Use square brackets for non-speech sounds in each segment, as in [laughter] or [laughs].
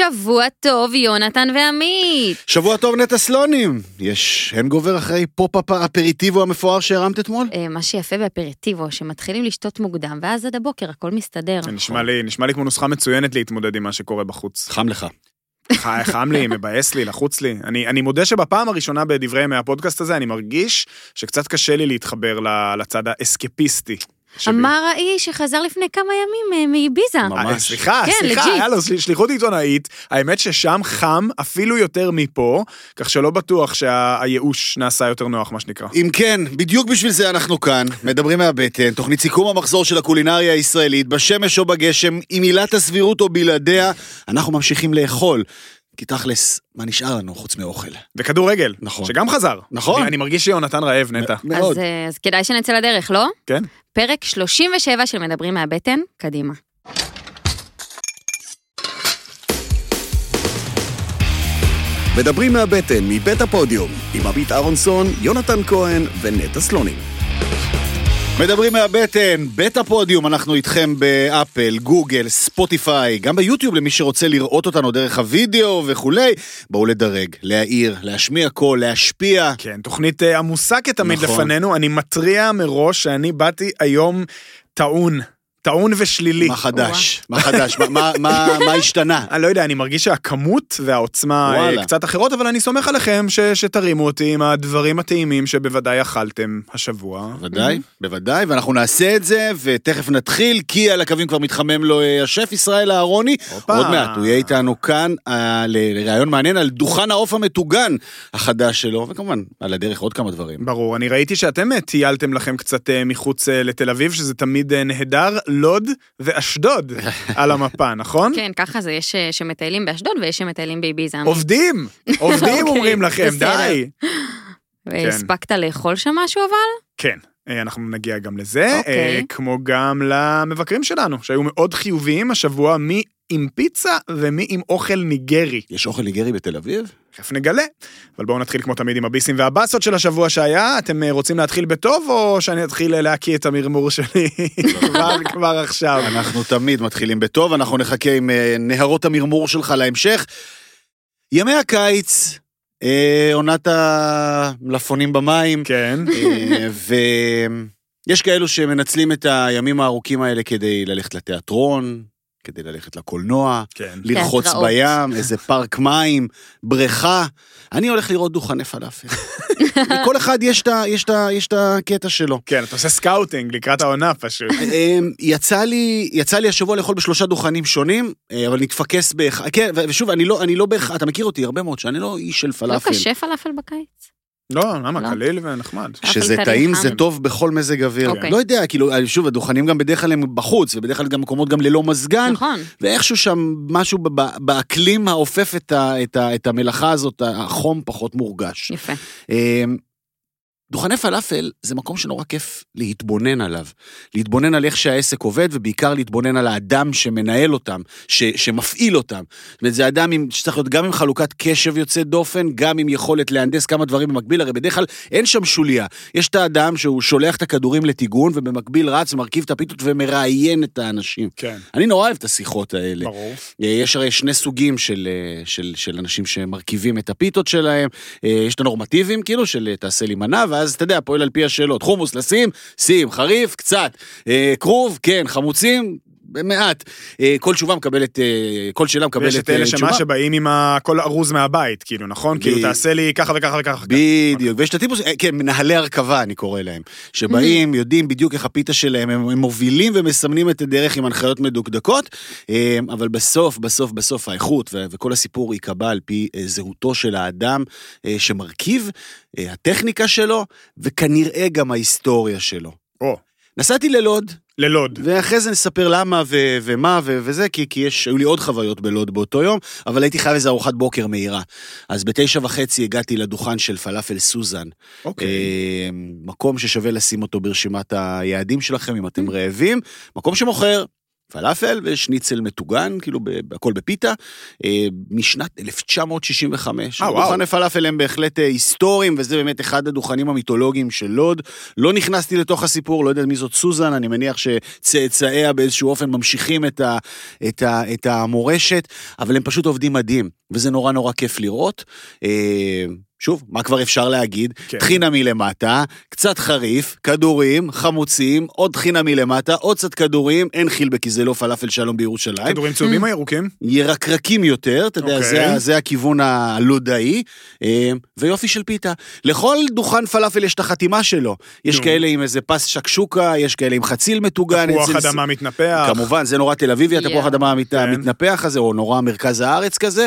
שבוע טוב, יונתן ועמית. שבוע טוב נטע סלונים. יש הנגובר אחרי פופ-אפ האפריטיבו המפואר שהרמת אתמול? אה, מה שיפה באפריטיבו, שמתחילים לשתות מוקדם, ואז עד הבוקר הכל מסתדר. נשמע לי, נשמע לי כמו נוסחה מצוינת להתמודד עם מה שקורה בחוץ. חם לך. חם לי, מבאס לי, לחוץ לי. אני, אני מודה שבפעם הראשונה בדברי ימי הפודקאסט הזה, אני מרגיש שקצת קשה לי להתחבר ל- לצד האסקפיסטי. אמר האיש שחזר לפני כמה ימים אה, מאיביזה. ממש. אה, סליחה, כן, סליחה, לג'יט. היה לו של- שליחות עיתונאית. האמת ששם חם אפילו יותר מפה, כך שלא בטוח שהייאוש נעשה יותר נוח, מה שנקרא. אם כן, בדיוק בשביל זה אנחנו כאן, מדברים מהבטן, תוכנית סיכום המחזור של הקולינריה הישראלית, בשמש או בגשם, עם עילת הסבירות או בלעדיה, אנחנו ממשיכים לאכול. כי תכלס, מה נשאר לנו חוץ מאוכל? וכדורגל, נכון. שגם חזר. נכון. אני, אני מרגיש שיונתן רעב, נטע. מאוד. אז, אה, אז כדאי שנצא לדרך, לא? כן? פרק 37 של מדברים מהבטן, קדימה. מדברים מהבטן, מבית הפודיום, עם עמית אהרונסון, יונתן כהן ונטע סלונים. מדברים מהבטן, בית הפודיום, אנחנו איתכם באפל, גוגל, ספוטיפיי, גם ביוטיוב למי שרוצה לראות אותנו דרך הוידאו וכולי. בואו לדרג, להעיר, להשמיע קול, להשפיע. כן, תוכנית אה, עמוסה כתמיד נכון. לפנינו. אני מתריע מראש שאני באתי היום טעון. טעון ושלילי. מה חדש? מה חדש? מה- מה- מה מה השתנה? [laughs] אני לא יודע, אני מרגיש שהכמות והעוצמה אה, וואלה. קצת אחרות, אבל אני סומך עליכם ש, שתרימו אותי עם הדברים הטעימים שבוודאי אכלתם השבוע. בוודאי, בוודאי, ואנחנו נעשה את זה, ותכף נתחיל, כי על הקווים כבר מתחמם לו אה, השף ישראל אהרוני. עוד מעט, הוא יהיה איתנו כאן אה, לראיון מעניין על דוכן העוף המטוגן החדש שלו, וכמובן, על הדרך עוד כמה דברים. ברור, אני ראיתי שאתם טיילתם לכם קצת מחוץ לתל אביב, שזה תמיד נהדר, לוד ואשדוד [laughs] על המפה, נכון? כן, ככה זה, יש אה, שמטיילים באשדוד ויש שמטיילים באביזה. עובדים, [laughs] עובדים אוקיי, אומרים לכם. די. והספקת לאכול שם משהו אבל? כן, אה, אנחנו נגיע גם לזה, אוקיי. אה, כמו גם למבקרים שלנו, שהיו מאוד חיוביים השבוע, מי עם פיצה ומי עם אוכל ניגרי. יש אוכל ניגרי בתל אביב? תכף נגלה. אבל בואו נתחיל כמו תמיד עם הביסים והבאסות של השבוע שהיה. אתם אה, רוצים להתחיל בטוב, או שאני אתחיל אה, להקיא את המרמור שלי [laughs] כבר, כבר עכשיו? אנחנו תמיד מתחילים בטוב, אנחנו נחכה עם אה, נהרות המרמור שלך להמשך. ימי הקיץ, אה, עונת המלפפונים במים, כן. אה, ויש כאלו שמנצלים את הימים הארוכים האלה כדי ללכת לתיאטרון, כדי ללכת לקולנוע, כן. לרחוץ תיאטראות. בים, איזה פארק מים, בריכה. אני הולך לראות דוכני פלאפל. [laughs] לכל אחד יש את הקטע שלו. כן, אתה עושה scouting לקראת העונה פשוט. אמ, יצא לי, יצא לי השבוע לאכול בשלושה דוכנים שונים, אה, אבל נתפקס באחד, כן, ושוב, אני לא, אני לא בהכרח, אתה מכיר אותי הרבה מאוד, שאני לא איש של לא פלאפל. קשה פלאפל בקיץ? לא, למה? לא. קליל ונחמד. כשזה פלאפל טעים זה. טוב בכל מזג אוויר. אוקיי. לא יודע, כאילו, שוב, הדוכנים גם בדרך כלל הם בחוץ, ובדרך כלל גם מקומות גם ללא מזגן, נכון. ואיכשהו שם משהו ב- ב- באקלים האופף את, ה, את, ה, את המלאכה הזאת, החום פחות מורגש. יפה. דוכני פלאפל זה מקום שנורא כיף להתבונן עליו. להתבונן על איך שהעסק עובד, ובעיקר להתבונן על האדם שמנהל אותם, ש, שמפעיל אותם. זאת אומרת, זה אדם עם, שצריך להיות גם עם חלוקת קשב יוצאת דופן, גם עם יכולת להנדס כמה דברים במקביל, הרי בדרך כלל אין שם שוליה. יש את האדם שהוא שולח את הכדורים לטיגון, ובמקביל רץ ומרכיב את הפיתות ומראיין את האנשים. כן, אני נורא אוהב את השיחות האלה. ברור. אה, יש הרי שני סוגים של, אה, של, של אנשים שמרכיבים את הפיתות שלהם. אה, יש את הנורמטיביים, כאילו, של תעשה לי מנה, ואז, אתה יודע, פועל על פי השאלות. חומוס לשים, שים, חריף, קצת. אה, כרוב, כן, חמוצים, מעט. אה, כל תשובה מקבלת, אה, כל שאלה מקבלת ויש את אלה אה, שמה תשובה. שבאים עם הכל ארוז מהבית, כאילו, נכון? כאילו, ב- תעשה לי ככה וככה וככה. בדיוק, ויש את הטיפוס, כן, מנהלי הרכבה, אני קורא להם, שבאים, יודעים בדיוק איך הפיתה שלהם, הם, הם מובילים ומסמנים את הדרך עם הנחיות מדוקדקות, אבל בסוף, בסוף, בסוף האיכות וכל הסיפור ייקבע על פי זהותו של האדם שמרכיב, הטכניקה שלו, וכנראה גם ההיסטוריה שלו. או, נסעתי ללוד, ללוד. ואחרי זה נספר למה ו- ומה ו- וזה, כי, כי יש, היו לי עוד חוויות בלוד באותו יום, אבל הייתי חייב איזה ארוחת בוקר מהירה. אז בתשע וחצי הגעתי לדוכן של פלאפל סוזן. אוקיי. אה, מקום ששווה לשים אותו ברשימת היעדים שלכם אם אתם רעבים. מקום שמוכר פלאפל ושניצל מטוגן, כאילו הכל בפיתה, אה, משנת 1965. אה, וואו. דוכני פלאפל הם בהחלט אה, היסטוריים, וזה באמת אחד הדוכנים המיתולוגיים של לוד. לא נכנסתי לתוך הסיפור, לא יודע מי זאת סוזן, אני מניח שצאצאיה באיזשהו אופן ממשיכים את, ה, את, ה, את המורשת, אבל הם פשוט עובדים מדהים, וזה נורא נורא כיף לראות. שוב, מה כבר אפשר להגיד? כן. טחינה מלמטה, קצת חריף, כדורים, חמוצים, עוד טחינה מלמטה, עוד קצת כדורים, אין חילבה כי זה לא פלאפל שלום בירושלים. כדורים צהובים או ירוקים? ירקרקים יותר, אתה יודע, אוקיי. זה, זה הכיוון הלודאי, אה, ויופי של פיתה. לכל דוכן פלאפל יש את החתימה שלו. יש. כאלה עם איזה פס שקשוקה, יש כאלה עם חציל מטוגן. תפוח אדמה מתנפח. כמובן, זה נורא תל אביבי, התפוח. אדמה כן. המתנפח הזה, או נורא מרכז הארץ כזה.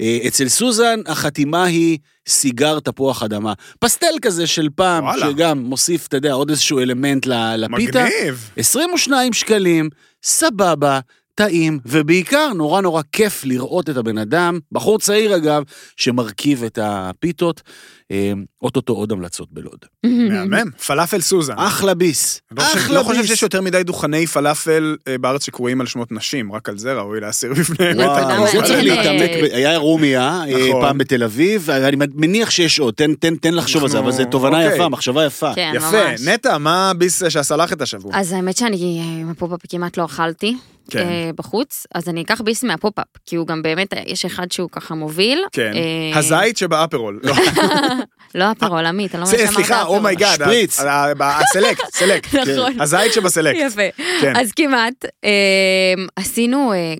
אה, אצל סוזן החתימה היא סיגר תפוח אדמה. פסטל כזה של פעם, וואלה. שגם מוסיף, אתה יודע, עוד איזשהו אלמנט לפיתה. מגניב. 22 שקלים, סבבה, טעים, ובעיקר נורא נורא כיף לראות את הבן אדם, בחור צעיר אגב, שמרכיב את הפיתות. אה, אוטוטו עוד המלצות בלוד. מהמם. פלאפל סוזן. אחלה ביס, אני לא חושב- אחלה לא חושב ביס. שיש יותר מדי דוכני פלאפל אה, בארץ שקרויים על שמות נשים, רק על זה ראוי להסיר בפניהם את זה צריך מעניין. להתעמק, היה רומיה, אה, נכון. פעם בתל אביב, ואני מניח שיש עוד, תן- תן תן לחשוב על זה, אבל זו תובנה אוקיי. יפה, מחשבה יפה. כן, יפה. נטע, מה הביס שעשה לך את השבוע? אז האמת שאני אה, עם הפופ-אפ כמעט לא אכלתי כן. אה, בחוץ, אז אני אקח ביס מהפופ-אפ, כי הוא גם באמת, יש אחד שהוא ככה מוביל. כן. אה, הזית שבאפרול. [laughs] לא, הפרול, עמית, אני לא מבינה זה, שאמרת סליחה. Oh my God. שפריץ. ה Select, Select. נכון. הזית שב Select. יפה. כן. אז כמעט. אה, עשינו... אה,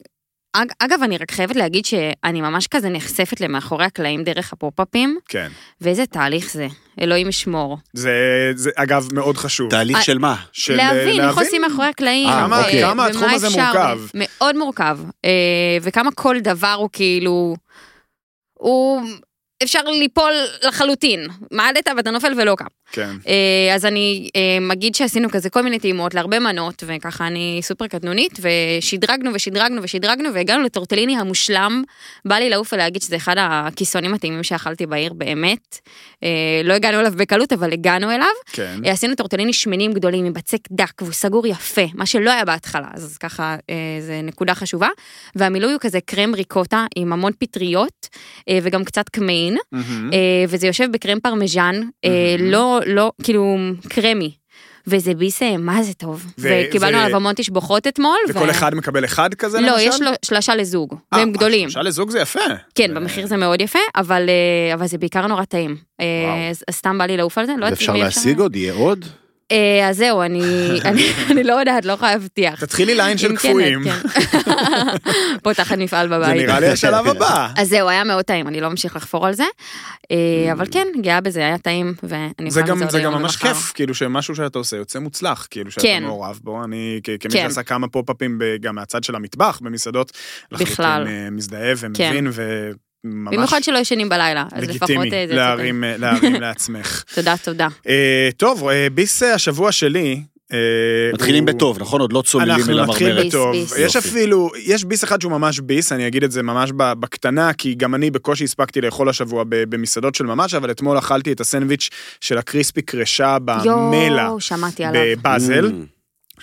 אג- אגב, אני רק חייבת להגיד שאני ממש כזה נחשפת למאחורי הקלעים דרך הפופ-אפים, כן. ואיזה תהליך זה, אלוהים ישמור. זה, זה, אגב, מאוד חשוב. תהליך אה, של מה? של, להבין איך עושים מאחורי הקלעים. אה, ו- אוקיי. כמה התחום הזה מורכב. מאוד מורכב. וכמה כל דבר הוא כאילו... הוא... אפשר ליפול לחלוטין. מעדת ואתה נופל ולא קם. כן. אה, אז אני אה, אגיד שעשינו כזה כל מיני טעימות להרבה מנות, וככה אני סופר קטנונית, ושדרגנו ושדרגנו ושדרגנו, והגענו לטורטליני המושלם. בא לי לעוף ולהגיד שזה אחד הכיסונים הטעימים שאכלתי בעיר באמת. אה, לא הגענו אליו בקלות, אבל הגענו אליו. כן. אה, עשינו טורטליני שמנים גדולים עם בצק דק, והוא סגור יפה, מה שלא היה בהתחלה, אז ככה אה, זה נקודה חשובה. והמילוי הוא כזה קרם ריקוטה עם המון פטריות, אה, וגם קצת כמהין. אה, וזה יושב בקרם פרמז'ן, אה, לא, לא, כאילו, קרמי. וזה ביס, מה זה טוב. ו- וקיבלנו ו- עליו המון תשבחות אתמול. וכל אחד מקבל אחד כזה לא, למשל? יש לו שלושה לזוג, אה, והם גדולים. שלושה לזוג זה יפה. כן, במחיר זה מאוד יפה, אבל אה, אבל זה בעיקר נורא טעים. אה, וואו. סתם בא לי לעוף על זה, לא יודעת יהיה להשיג. עוד? יהיה עוד? אה, אז זהו, אני [laughs] אני- אני לא יודעת, לא יכולה להבטיח. תתחילי ליין של כן, קפואים. כן. [laughs] פותחת מפעל בבית. זה נראה לי השלב הבא. אז זהו, היה מאוד טעים, אני לא אמשיך לחפור על זה. אה, אבל כן, גאה בזה, היה טעים, ואני אוכל את זה זה גם ממש. כיף, כאילו שמשהו שאתה עושה יוצא מוצלח, כאילו שאתה כן. מעורב בו. אני, כמי. שעשה כמה פופ-אפים גם מהצד של המטבח במסעדות. לחלוטין אה, מזדהה ומבין, וממש במיוחד שלא ישנים בלילה, אז לפחות לגיטימי אה, זה... להרים, אה, להרים [laughs] לעצמך. תודה, תודה. אה, טוב, ביס השבוע שלי. מתחילים בטוב, נכון? עוד לא צוללים אל אנחנו נתחיל המרמרת. בטוב. יש. אפילו, יש ביס אחד שהוא ממש ביס, אני אגיד את זה ממש ב- בקטנה, כי גם אני בקושי הספקתי לאכול השבוע ב- במסעדות של ממש, אבל אתמול אכלתי את הסנדוויץ' של הקריספי קרשה במלה יואו, שמעתי עליו. בבאזל.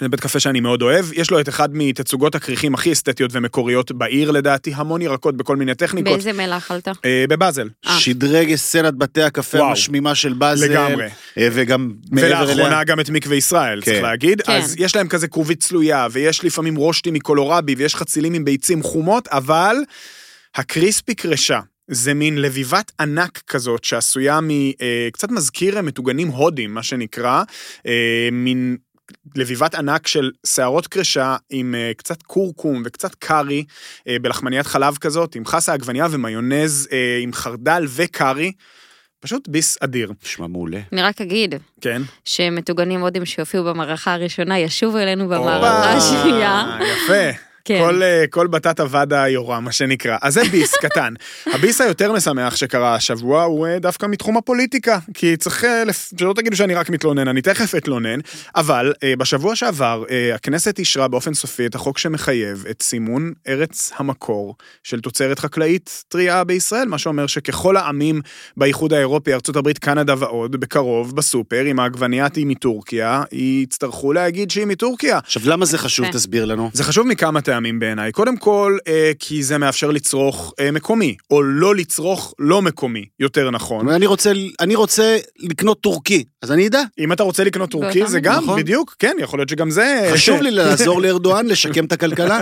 Mm. זה בית קפה שאני מאוד אוהב, יש לו את אחד מתצוגות הכריכים הכי אסתטיות ומקוריות בעיר לדעתי, המון ירקות בכל מיני טכניקות. באיזה מלח אכלת? אה, בבאזל. אה. שדרג סצנת בתי הקפה וואו. המשמימה של באזל. לגמרי. אה, וגם מעבר ולאחרונה אליה. גם את מקווה ישראל, צריך כן. להגיד. כן. אז יש להם כזה כרובית צלויה, ויש לפעמים רושטי מקולורבי, ויש חצילים עם ביצים חומות, אבל הקריספי קרשה. זה מין לביבת ענק כזאת שעשויה מקצת מזכיר אה, מטוגנים הודים, מה שנקרא, אה, מין לביבת ענק של שערות קרשה עם אה, קצת קורקום וקצת קארי אה, בלחמניית חלב כזאת, עם חסה עגבנייה ומיונז אה, עם חרדל וקארי. פשוט ביס אדיר, נשמע מעולה. אני רק אגיד כן. שמטוגנים הודים שהופיעו במערכה הראשונה ישובו אלינו במערכה השנייה. יפה, כן. כל, אה, כל בטטה ודה יורה, מה שנקרא. אז זה ביס [laughs] קטן. הביס היותר משמח שקרה השבוע הוא אה, דווקא מתחום הפוליטיקה, כי צריך, אה, שלא תגידו שאני רק מתלונן, אני תכף אתלונן, אבל בשבוע שעבר הכנסת אישרה באופן סופי את החוק שמחייב את סימון ארץ המקור של תוצרת חקלאית טרייה בישראל, מה שאומר שככל העמים באיחוד האירופי, ארה"ב, קנדה ועוד, בקרוב, בסופר, אם העגבנייה היא מטורקיה, יצטרכו להגיד שהיא מטורקיה. עכשיו, למה זה חשוב? תסביר לנו. זה חשוב מכמה טעמים בעיניי. קודם כל, אה, כי זה מאפשר לצרוך אה, מקומי, או לא לצרוך לא מקומי, יותר נכון. אני רוצה, אני רוצה לקנות טורקי, אז אני אדע. אם אתה רוצה לקנות טורקי, זה. גם, נכון. בדיוק, כן, יכול להיות שגם זה... חשוב לי לעזור לארדואן לשקם את הכלכלה.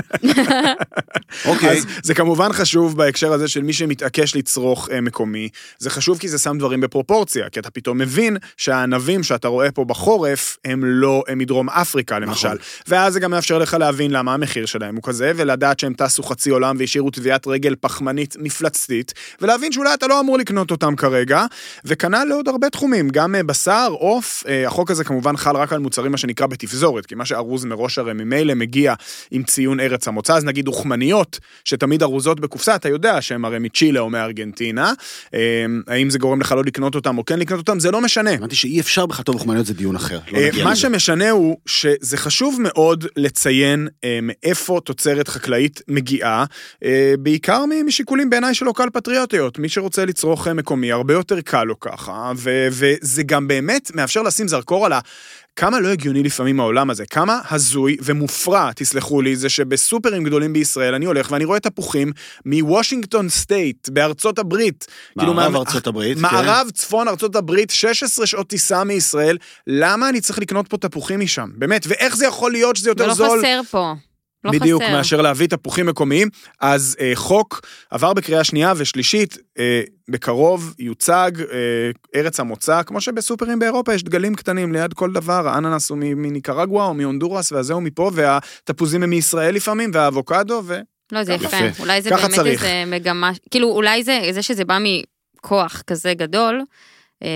[laughs] אוקיי. אז זה כמובן חשוב בהקשר הזה של מי שמתעקש לצרוך אה, מקומי. זה חשוב כי זה שם דברים בפרופורציה, כי אתה פתאום מבין שהענבים שאתה רואה פה בחורף הם לא הם מדרום אפריקה למשל. נכון. ואז זה גם מאפשר לך להבין למה המחיר שלהם הוא כזה, ולדעת שהם טסו חצי עולם והשאירו טביעת רגל פחמנית מפלצתית, ולהבין שאולי אתה לא אמור לקנות אותם כרגע, וכנ"ל לעוד הרבה תחומים, גם אה, בשר, עוף, אה, החוק הזה כמובן חל רק על מוצרים מה שנקרא בתפזורת, כי מה שארוז מראש הרי ממילא מגיע עם ציון ארץ המוצא, אז נגיד אוכמניות, שתמיד ארוזות בקופסה, אתה יודע שהן הרי מצ'ילה או מארגנטינה, אה, האם זה גורם לך לא לקנות אותם או כן לקנות אותם, זה לא משנה. אמרתי שאי אפשר בכלל טוב וחמניות זה דיון אחר. לא מה לזה. שמשנה הוא שזה חשוב מאוד לציין מאיפה תוצרת חקלאית מגיעה, אה, בעיקר משיקולים בעיניי של לוקל פטריוטיות. מי שרוצה לצרוך אה, מקומי, הרבה יותר קל לו ככה, ו- וזה גם באמת מאפשר לשים זרקור על ה... כמה לא הגיוני לפעמים העולם הזה, כמה הזוי ומופרע, תסלחו לי, זה שבסופרים גדולים בישראל אני הולך ואני רואה תפוחים מ Washington State בארצות הברית. כאילו, מערב מה- ארצות הברית, כן. מערב צפון ארצות הברית, 16 שעות טיסה מישראל, למה אני צריך לקנות פה תפוחים משם? באמת, ואיך זה יכול להיות שזה יותר ולא זול? חסר פה. לא בדיוק, חסר. מאשר להביא תפוחים מקומיים. אז אה, חוק עבר בקריאה שנייה ושלישית, אה, בקרוב יוצג אה, ארץ המוצא, כמו שבסופרים באירופה יש דגלים קטנים ליד כל דבר, האננס הוא מניקרגואה או מהונדורס, והזה הוא מפה, והתפוזים הם מישראל לפעמים, והאבוקדו, ו... לא, זה יפה. יפה. אולי זה באמת צריך. איזה מגמה, כאילו אולי זה, זה שזה בא מכוח כזה גדול,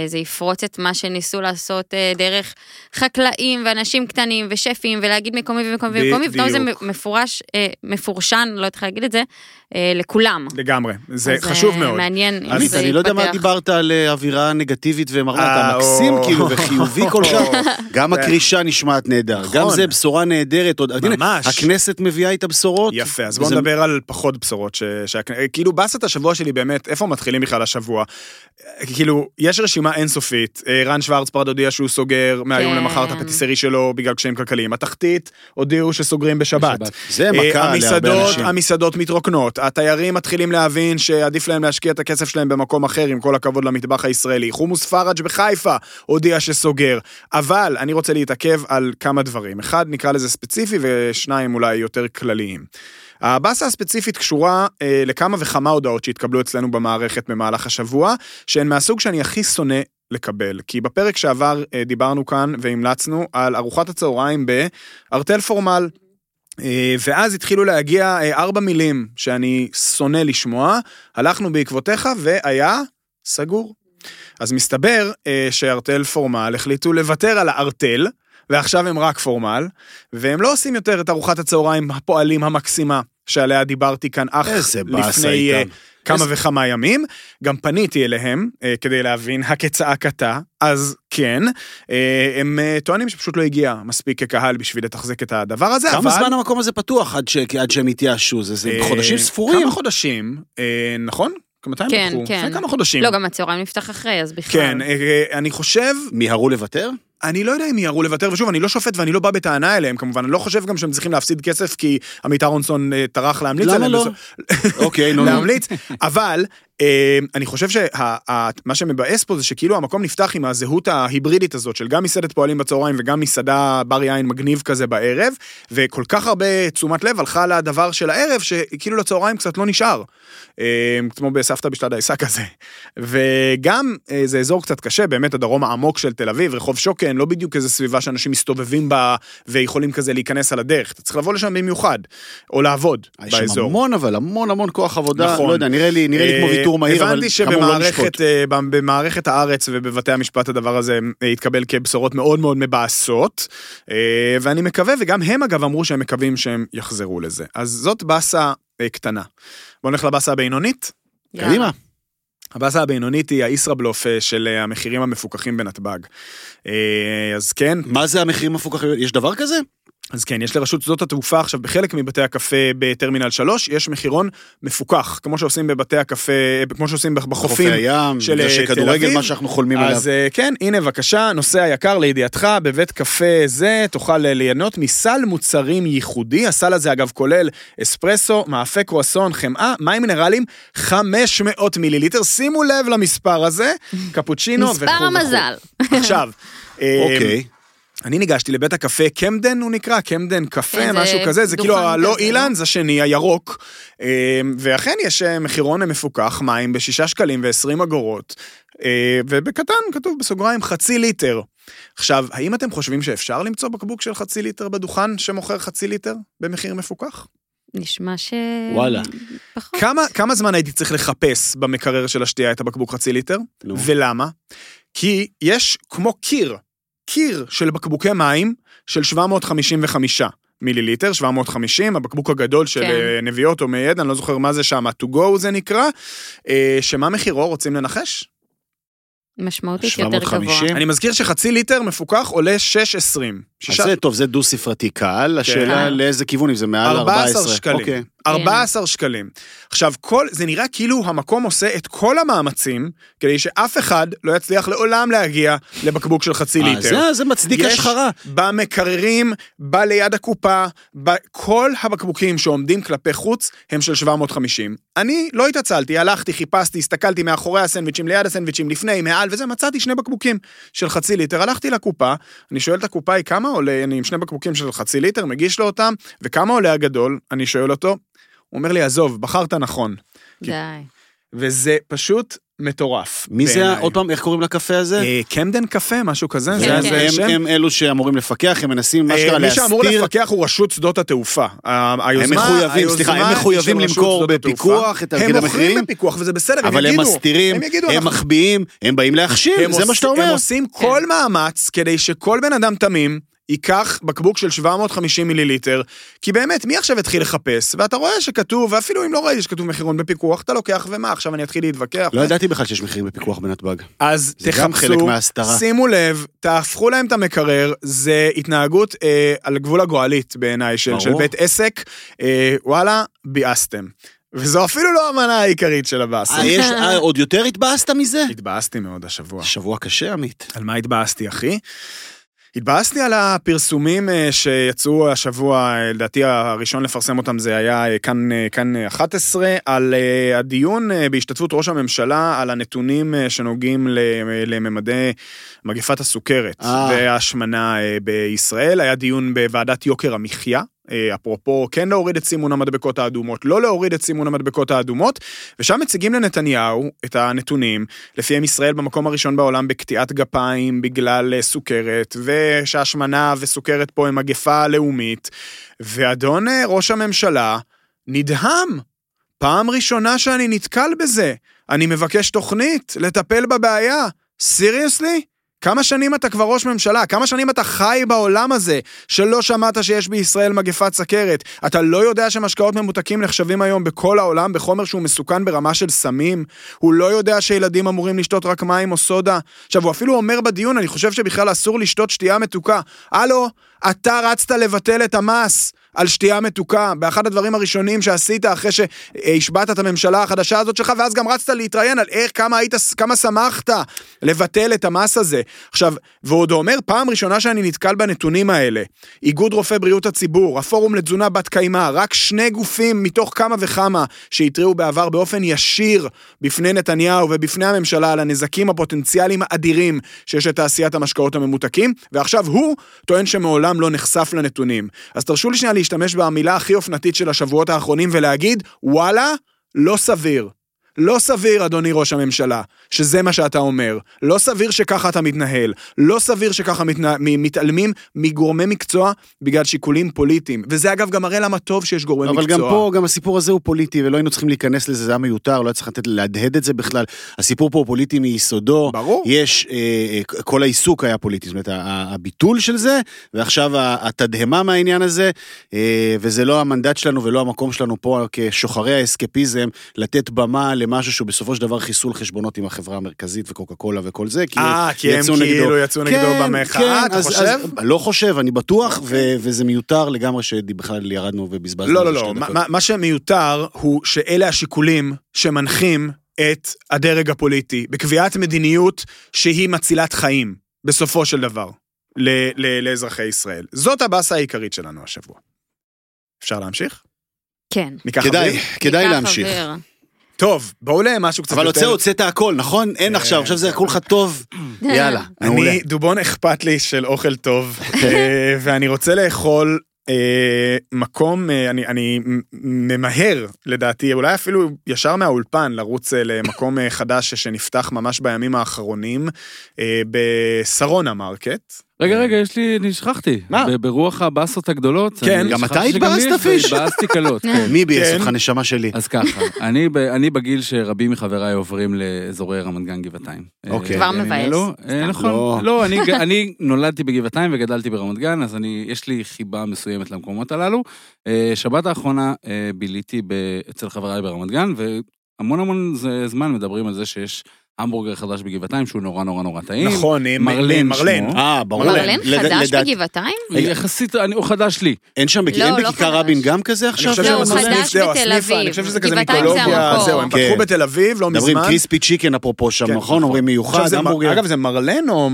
זה יפרוץ את מה שניסו לעשות אה, דרך חקלאים ואנשים קטנים ושפים ולהגיד מקומי ומקומי ומקומי, ופתאום זה. מפורש, אה, מפורשן, לא יודעת להגיד את זה, אה, לכולם. לגמרי. זה אז, אה, חשוב מאוד. מעניין אם זה אני לא יודע מה. דיברת על אה, אווירה נגטיבית ומראה, אתה אה, מקסים. כאילו וחיובי [laughs] כל כך. גם הקרישה נשמעת נהדר, נכון. גם זה בשורה נהדרת. ממש. הכנסת מביאה איתה בשורות. יפה, אז בואו נדבר על פחות בשורות. כאילו, באסת השבוע שלי באמת, איפה מתחילים בכלל השבוע? כאילו, יש רשימה אינסופית, אה, רן שוורצפרד הודיע שהוא סוגר מהיום כן. למחר את הפטיסרי שלו בגלל קשיים כלכליים. התחתית הודיעו שסוגרים בשבת. זה אה, מכה להרבה אנשים. המסעדות מתרוקנות, התיירים מתחילים להבין שעדיף להם להשקיע את הכסף שלהם במקום אחר, עם כל הכבוד למטבח הישראלי. חומוס פראג' בחיפה הודיע שסוגר. אבל אני רוצה להתעכב על כמה דברים. אחד, נקרא לזה ספציפי, ושניים אולי יותר כלליים. הבאסה הספציפית קשורה אה, לכמה וכמה הודעות שהתקבלו אצלנו במערכת במהלך השבוע, שהן מהסוג שאני הכי שונא לקבל. כי בפרק שעבר אה, דיברנו כאן והמלצנו על ארוחת הצהריים בארטל פורמל. אה, ואז התחילו להגיע אה, ארבע מילים שאני שונא לשמוע, הלכנו בעקבותיך והיה סגור. אז מסתבר אה, שארטל פורמל החליטו לוותר על הארטל, ועכשיו הם רק פורמל, והם לא עושים יותר את ארוחת הצהריים הפועלים המקסימה שעליה דיברתי כאן אך לפני אה. כמה איזה- וכמה ימים. גם פניתי אליהם אה, כדי להבין הכצעקתה, אז כן, אה, הם אה, טוענים שפשוט לא הגיע מספיק כקהל בשביל לתחזק את הדבר הזה, אבל... כמה זמן המקום הזה פתוח עד ש- עד שהם יתייאשו? זה- זה אה, חודשים ספורים. כמה חודשים, אה, נכון? מתי הם כן, פתחו? כן. לפני כמה חודשים. לא, גם הצהריים נפתח אחרי, אז בכלל. כן, אה, אני חושב, מיהרו לוותר? אני לא יודע אם יערו לוותר, ושוב, אני לא שופט ואני לא בא בטענה אליהם, כמובן, אני לא חושב גם שהם צריכים להפסיד כסף, כי עמית אהרונסון אה, טרח להמליץ למה עליהם. לא? בסוף- [laughs] אוקיי, נו. להמליץ, אבל אה, אני חושב שמה שמבאס פה זה שכאילו המקום נפתח עם הזהות ההיברידית הזאת של גם מסעדת פועלים בצהריים וגם מסעדה בר יין מגניב כזה בערב, וכל כך הרבה תשומת לב הלכה לדבר של הערב, שכאילו לצהריים קצת לא נשאר. אה, כמו בסבתא בשלד העיסה כזה. וגם זה אזור קצת קשה, באמת הדרום העמוק של תל אביב, רחוב שוקן, כן, לא בדיוק איזו סביבה שאנשים מסתובבים בה ויכולים כזה להיכנס על הדרך. אתה צריך לבוא לשם במיוחד, או לעבוד יש שם באזור. המון אבל, המון המון כוח עבודה, נכון. לא יודע, נראה לי נראה לי כמו אה, ויתור מהיר, אבל הבנתי כאמור לא נשפוט. שבמערכת אה, הארץ ובבתי המשפט הדבר הזה אה, התקבל כבשורות מאוד מאוד מבאסות, ואני מקווה, וגם הם אגב אמרו שהם מקווים שהם יחזרו לזה. אז זאת באסה קטנה. בוא נלך לבאסה הבינונית. קדימה. הבאסה הבינונית היא הישראבלוף אה, של אה, המחירים המפוקחים בנתב"ג. אה, אז כן, מה זה המחירים המפוקחים? יש דבר כזה? אז כן, יש לרשות שדות התעופה עכשיו בחלק מבתי הקפה בטרמינל 3, יש מחירון מפוקח, כמו שעושים בבתי הקפה, כמו שעושים בחופים. חופי הים, של, אה, תל כדורגל, אביב. מה שאנחנו חולמים עליו. אז אה, כן, הנה בבקשה, נוסע יקר לידיעתך, בבית קפה זה תוכל אה, ליהנות מסל מוצרים ייחודי. הסל הזה אגב כולל אספרסו, מאפה קרואסון, חמאה, מים מינרלים, 500 מיליליטר, שימו לב למספר הזה, [laughs] קפוצ'ינו וכו' מספר. המזל. עכשיו, [laughs] אוקיי. אני ניגשתי לבית הקפה קמדן הוא נקרא, קמדן קפה, כן, זה משהו כזה, זה כאילו הלא אילן, לא? זה השני, הירוק. אה, ואכן יש אה, מחירון מפוקח, מים בשישה שקלים ועשרים אגורות, אה, ובקטן כתוב בסוגריים חצי ליטר. עכשיו, האם אתם חושבים שאפשר למצוא בקבוק של חצי ליטר בדוכן שמוכר חצי ליטר במחיר מפוקח? נשמע ש... וואלה. פחות. כמה, כמה זמן הייתי צריך לחפש במקרר של השתייה את הבקבוק חצי ליטר? נו. ולמה? כי יש כמו קיר, קיר של בקבוקי מים של 755 מיליליטר, 750, הבקבוק הגדול של כן. אה, נביעות או מייד, אני לא זוכר מה זה שם, to go זה נקרא, אה, שמה מחירו, רוצים לנחש? משמעותית יותר גבוה. 750? אני מזכיר שחצי ליטר מפוקח עולה 6.20. אז זה טוב, זה דו ספרתי קל, השאלה כן. לאיזה כיוון, אם זה מעל 14 14. שקלים. אוקיי. 14 שקלים. עכשיו, כל, זה נראה כאילו המקום עושה את כל המאמצים כדי שאף אחד לא יצליח לעולם להגיע לבקבוק של חצי אה, ליטר. זה- זה מצדיק השחרה. במקררים, בא ליד הקופה, כל הבקבוקים שעומדים כלפי חוץ הם של 750. אני לא התעצלתי, הלכתי, חיפשתי, הסתכלתי מאחורי הסנדוויצ'ים, ליד הסנדוויצ'ים, לפני, מעל, וזה, מצאתי שני בקבוקים של חצי ליטר. הלכתי לקופה, אני שואל את הקופה, היא כמה עולה, אני עם שני בקבוקים של חצי ליטר, מגיש לו אותם, וכמה עולה הגדול? אני שואל אותו, הוא אומר לי, עזוב, בחרת נכון. די. וזה פשוט מטורף. מי זה. עוד פעם, איך קוראים לקפה הזה? אה, קמדן קפה, משהו כזה, כן, זה כן. זה הם- שם. הם אלו שאמורים לפקח, הם מנסים, מה אה, שקרה, מי שאמור להסתיר. לפקח הוא רשות שדות התעופה. ה- הם היוזמה, מחויבים, סליחה, היוזמה הם מחויבים למכור. בפיקוח את תאגיד הם המחירים, מוכרים בפיקוח וזה בסדר, הם אבל הם יגידו. מסתירים, הם יגידו, הם מחביאים, הם באים להכשיל, הם זה מה שאתה הם אומר. עושים כל מאמץ כדי שכל בן אדם תמים ייקח בקבוק של 750 מיליליטר, כי באמת, מי עכשיו יתחיל לחפש? ואתה רואה שכתוב, ואפילו אם לא ראיתי שכתוב מחירון בפיקוח, אתה לוקח, ומה, עכשיו אני אתחיל להתווכח? לא ידעתי בכלל שיש מחירים בפיקוח בנתב"ג. אז זה גם חלק תחפשו, מההסתרה. שימו לב, תהפכו להם את המקרר, זה התנהגות אה, על גבול הגועלית בעיניי, של, של. בית עסק, אה, וואלה, ביאסתם. וזו אפילו לא המנה העיקרית של הבאסה. אה, יש, אה, עוד יותר התבאסת מזה? התבאסתי מאוד השבוע. שבוע קשה, עמית. על מה התבאסתי, אחי? התבאסתי על הפרסומים אה, שיצאו השבוע, אה, לדעתי הראשון לפרסם אותם זה היה אה, כאן, כאן אה, 11, על הדיון בהשתתפות ראש הממשלה על הנתונים שנוגעים לממדי מגפת הסוכרת. וההשמנה בישראל. היה דיון בוועדת יוקר המחיה. אה, אפרופו, כן להוריד את סימון המדבקות האדומות, לא להוריד את סימון המדבקות האדומות, ושם מציגים לנתניהו את הנתונים, לפיהם ישראל במקום הראשון בעולם בקטיעת גפיים בגלל אה, סוכרת, ושהשמנה וסוכרת פה הם מגפה לאומית, ואדון אה, ראש הממשלה נדהם. פעם ראשונה שאני נתקל בזה. אני מבקש תוכנית לטפל בבעיה. סיריוסלי? כמה שנים אתה כבר ראש ממשלה? כמה שנים אתה חי בעולם הזה שלא שמעת שיש בישראל מגפת סכרת? אתה לא יודע שמשקאות ממותקים נחשבים היום בכל העולם בחומר שהוא מסוכן ברמה של סמים? הוא לא יודע שילדים אמורים לשתות רק מים או סודה? עכשיו, הוא אפילו אומר בדיון, אני חושב שבכלל אסור לשתות שתייה מתוקה. הלו, אתה רצת לבטל את המס. על שתייה מתוקה, באחד הדברים הראשונים שעשית אחרי שהשבעת את הממשלה החדשה הזאת שלך, ואז גם רצת להתראיין על איך, כמה היית, כמה שמחת לבטל את המס הזה. עכשיו, ועוד אומר, פעם ראשונה שאני נתקל בנתונים האלה, איגוד רופאי בריאות הציבור, הפורום לתזונה בת קיימא, רק שני גופים מתוך כמה וכמה שהתריעו בעבר באופן ישיר בפני נתניהו ובפני הממשלה על הנזקים הפוטנציאליים האדירים שיש לתעשיית המשקאות הממותקים, ועכשיו הוא טוען שמעולם לא נחשף לנתונים. אז תרשו לי שנייה להשתמש במילה הכי אופנתית של השבועות האחרונים ולהגיד, וואלה, לא סביר. לא סביר, אדוני ראש הממשלה, שזה מה שאתה אומר. לא סביר שככה אתה מתנהל. לא סביר שככה מתנה... מתעלמים מגורמי מקצוע בגלל שיקולים פוליטיים. וזה אגב גם מראה למה טוב שיש גורמי אבל מקצוע. גם פה, גם הסיפור הזה הוא פוליטי, ולא היינו צריכים להיכנס לזה, זה היה מיותר, לא היה צריך לתת, להדהד את זה בכלל. הסיפור פה הוא פוליטי מיסודו. ברור. יש, אה, אה, כל העיסוק היה פוליטי, זאת אומרת, הביטול של זה, ועכשיו התדהמה מהעניין הזה, אה, וזה לא המנדט שלנו ולא המקום שלנו פה כשוחרי האסקפיזם, לתת במה למשהו שהוא בסופו של דבר חיסול חשבונות עם החברה המרכזית וקוקה קולה וכל זה, כי אה, כי הם יצאו כאילו נגדו. יצאו נגדו כן, במחאה, כן, אתה אז- חושב? אוקיי. אז- לא חושב, אני בטוח, ו- וזה מיותר לגמרי שבכלל ירדנו ובזבזנו. לא, לא, לא, מה-. מה- שמיותר הוא שאלה השיקולים שמנחים את הדרג הפוליטי בקביעת מדיניות שהיא מצילת חיים, בסופו של דבר, ל- ל- לאזרחי ישראל. זאת הבאסה העיקרית שלנו השבוע. אפשר להמשיך? כן. ניקח כדאי? כדאי להמשיך. אוויר. טוב, בואו למשהו קצת אבל יותר... הוצא, הוצאת הכל, נכון? אין כן, עכשיו, עכשיו זה זה- כולך טוב. [laughs] יאללה, מעולה. אני, דובון אכפת לי של אוכל טוב, [laughs] אה, ואני רוצה לאכול אה, מקום, אה, אני, אני ממהר, לדעתי, אולי אפילו ישר מהאולפן, לרוץ אה, למקום אה, חדש שנפתח ממש בימים האחרונים, אה, בשרונה מרקט. רגע, רגע, יש לי, אני שכחתי. מה? ב- ברוח הבאסות הגדולות. כן. גם אתה התבאסת, יש- פיש? התבאסתי קלות, [laughs] כן. מי ביאס כן. [laughs] אותך, נשמה שלי? אז ככה, אני, ב, אני בגיל שרבים מחבריי עוברים לאזורי רמת גן גבעתיים. אוקיי. אה, כבר בימים מבאס. אלו. אה. נכון. לא. לא, אני, נולדתי בגבעתיים וגדלתי ברמת גן, אז אני, יש לי חיבה מסוימת למקומות הללו. אה, שבת האחרונה אה, ביליתי ב, אצל חבריי ברמת גן, והמון המון זמן מדברים על זה שיש המבורגר חדש בגבעתיים שהוא נורא נורא נורא טעים. נכון, עם מרלן מרלן. שמו. אה, ברור. מרלן חדש בגבעתיים? יחסית, אני- הוא חדש לי. אין שם, לא, אין לא בכיכר. רבין גם כזה אני עכשיו? חושב לא, הוא חדש בתל הסניף, אני אביב. חושב שזה כזה גבעתיים זה מיתולוגיה, המקור. זהו, הם כן. פתחו בתל אביב לא מדברים מזמן. קריספי צ'יקן אפרופו שם, כן, נכון? אומרים מיוחד, עכשיו זה מ- המבורגר. אגב, זה מרלן או...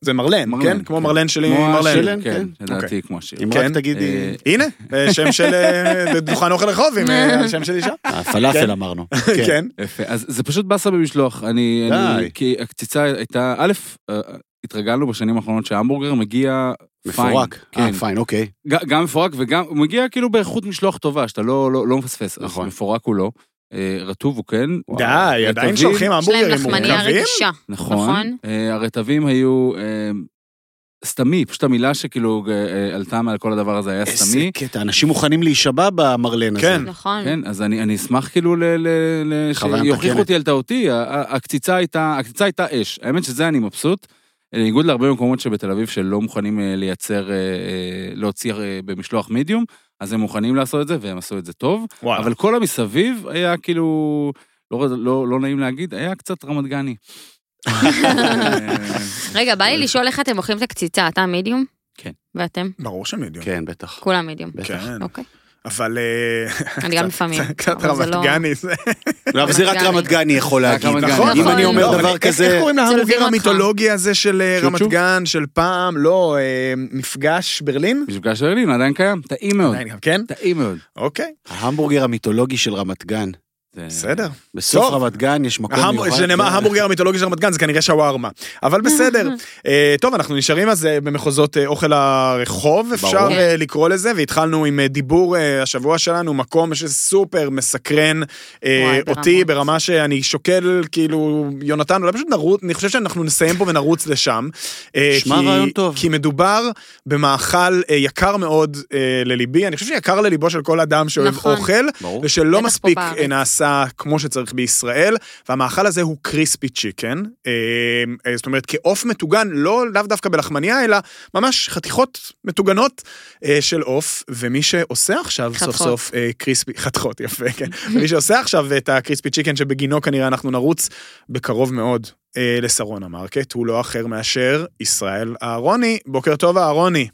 זה מרלן, כן? כמו כן. מרלן שלי, כמו מרלן. כן, כן. לדעתי אוקיי. כמו השיר. אם כן. רק תגידי... אה, הנה, שם של אה, [laughs] דוכן אוכל רחוב עם אה, [laughs] על שם של אישה. הפלאפל כן. אמרנו. [laughs] כן. יפה, אז זה פשוט באסה במשלוח. אני, אני, די. כי הקציצה הייתה, א', אה, התרגלנו בשנים האחרונות שההמבורגר מגיע פיין. מפורק. כן. אה, פיין, אוקיי. ג- גם מפורק וגם, הוא מגיע כאילו באיכות משלוח טובה, שאתה לא, לא, לא מפספס. נכון. אז מפורק הוא לא. אה, רטוב הוא כן. די, עדיין שולחים יש להם המבורגרים לחמניה מורכבים? רגישה. נכון. נכון. אה, הרטבים היו אה, סתמי, פשוט המילה שכאילו אה, אה, עלתה מעל כל הדבר הזה היה איזה סתמי. קטע, אנשים מוכנים להישבע במרלן הזה. כן. נכון. כן, אז אני, אני אשמח כאילו ל... ל, ל שיוכיחו. אותי על טעותי, הקציצה הייתה, הקציצה הייתה אש. האמת שזה אני מבסוט. בניגוד להרבה מקומות שבתל אביב שלא מוכנים אה, לייצר, להוציא במשלוח מידיום, אז הם מוכנים לעשות את זה, והם עשו את זה טוב. וואלה. אבל כל המסביב היה כאילו, לא, לא, לא נעים להגיד, היה קצת רמת גני. רגע, בא לי לשאול איך אתם אוכלים את הקציצה, אתה מידיום? כן. ואתם? ברור שמדיום. כן, בטח. כולם מידיום. בטח. כן. אוקיי. אבל... אה, אני גם [laughs] לפעמים. קצת רמת לא- גני זה. לא, אבל זה רק רמת גני. יכול להגיד. נכון? אם. אני אומר לא, דבר כזה... איך קוראים אותך. המיתולוגי הזה של אה, רמת? גן, של פעם? לא, אה, מפגש ברלין? מפגש ברלין עדיין קיים, טעים מאוד. כן? טעים מאוד. אוקיי, ההמבורגר המיתולוגי של רמת גן. זה- בסדר. בסוף. רמת גן יש מקום מיוחד. שנאמר ההמבורגר המיתולוגי של רמת גן זה כנראה שווארמה. אבל בסדר. [laughs] אה, טוב, אנחנו נשארים אז אה, במחוזות אה, אוכל הרחוב, אפשר ברור. אה, לקרוא לזה, והתחלנו עם אה, דיבור אה, השבוע שלנו, מקום שסופר מסקרן אה, אותי. ברמה שאני שוקל, כאילו, יונתן, אולי פשוט נרוץ, אני חושב שאנחנו נסיים פה ונרוץ לשם. אה, נשמע רעיון טוב. כי מדובר במאכל אה, יקר מאוד אה, לליבי, אני חושב שיקר לליבו של כל אדם שאוהב נכון. אוכל. ברור. ושלא מספיק בארץ. נעשה כמו שצריך בישראל, והמאכל הזה הוא קריספי צ'יקן, אה, אה, זאת אומרת כעוף מטוגן, לא לאו דווקא בלחמניה, אלא ממש חתיכות מטוגנות אה, של עוף, ומי שעושה עכשיו סוף חתכות. סוף אה, קריספי, [laughs] חתכות יפה, כן, [laughs] ומי שעושה עכשיו את הקריספי צ'יקן שבגינו כנראה אנחנו נרוץ בקרוב מאוד. לשרונה מרקט, הוא לא אחר מאשר ישראל אהרוני. בוקר טוב אהרוני.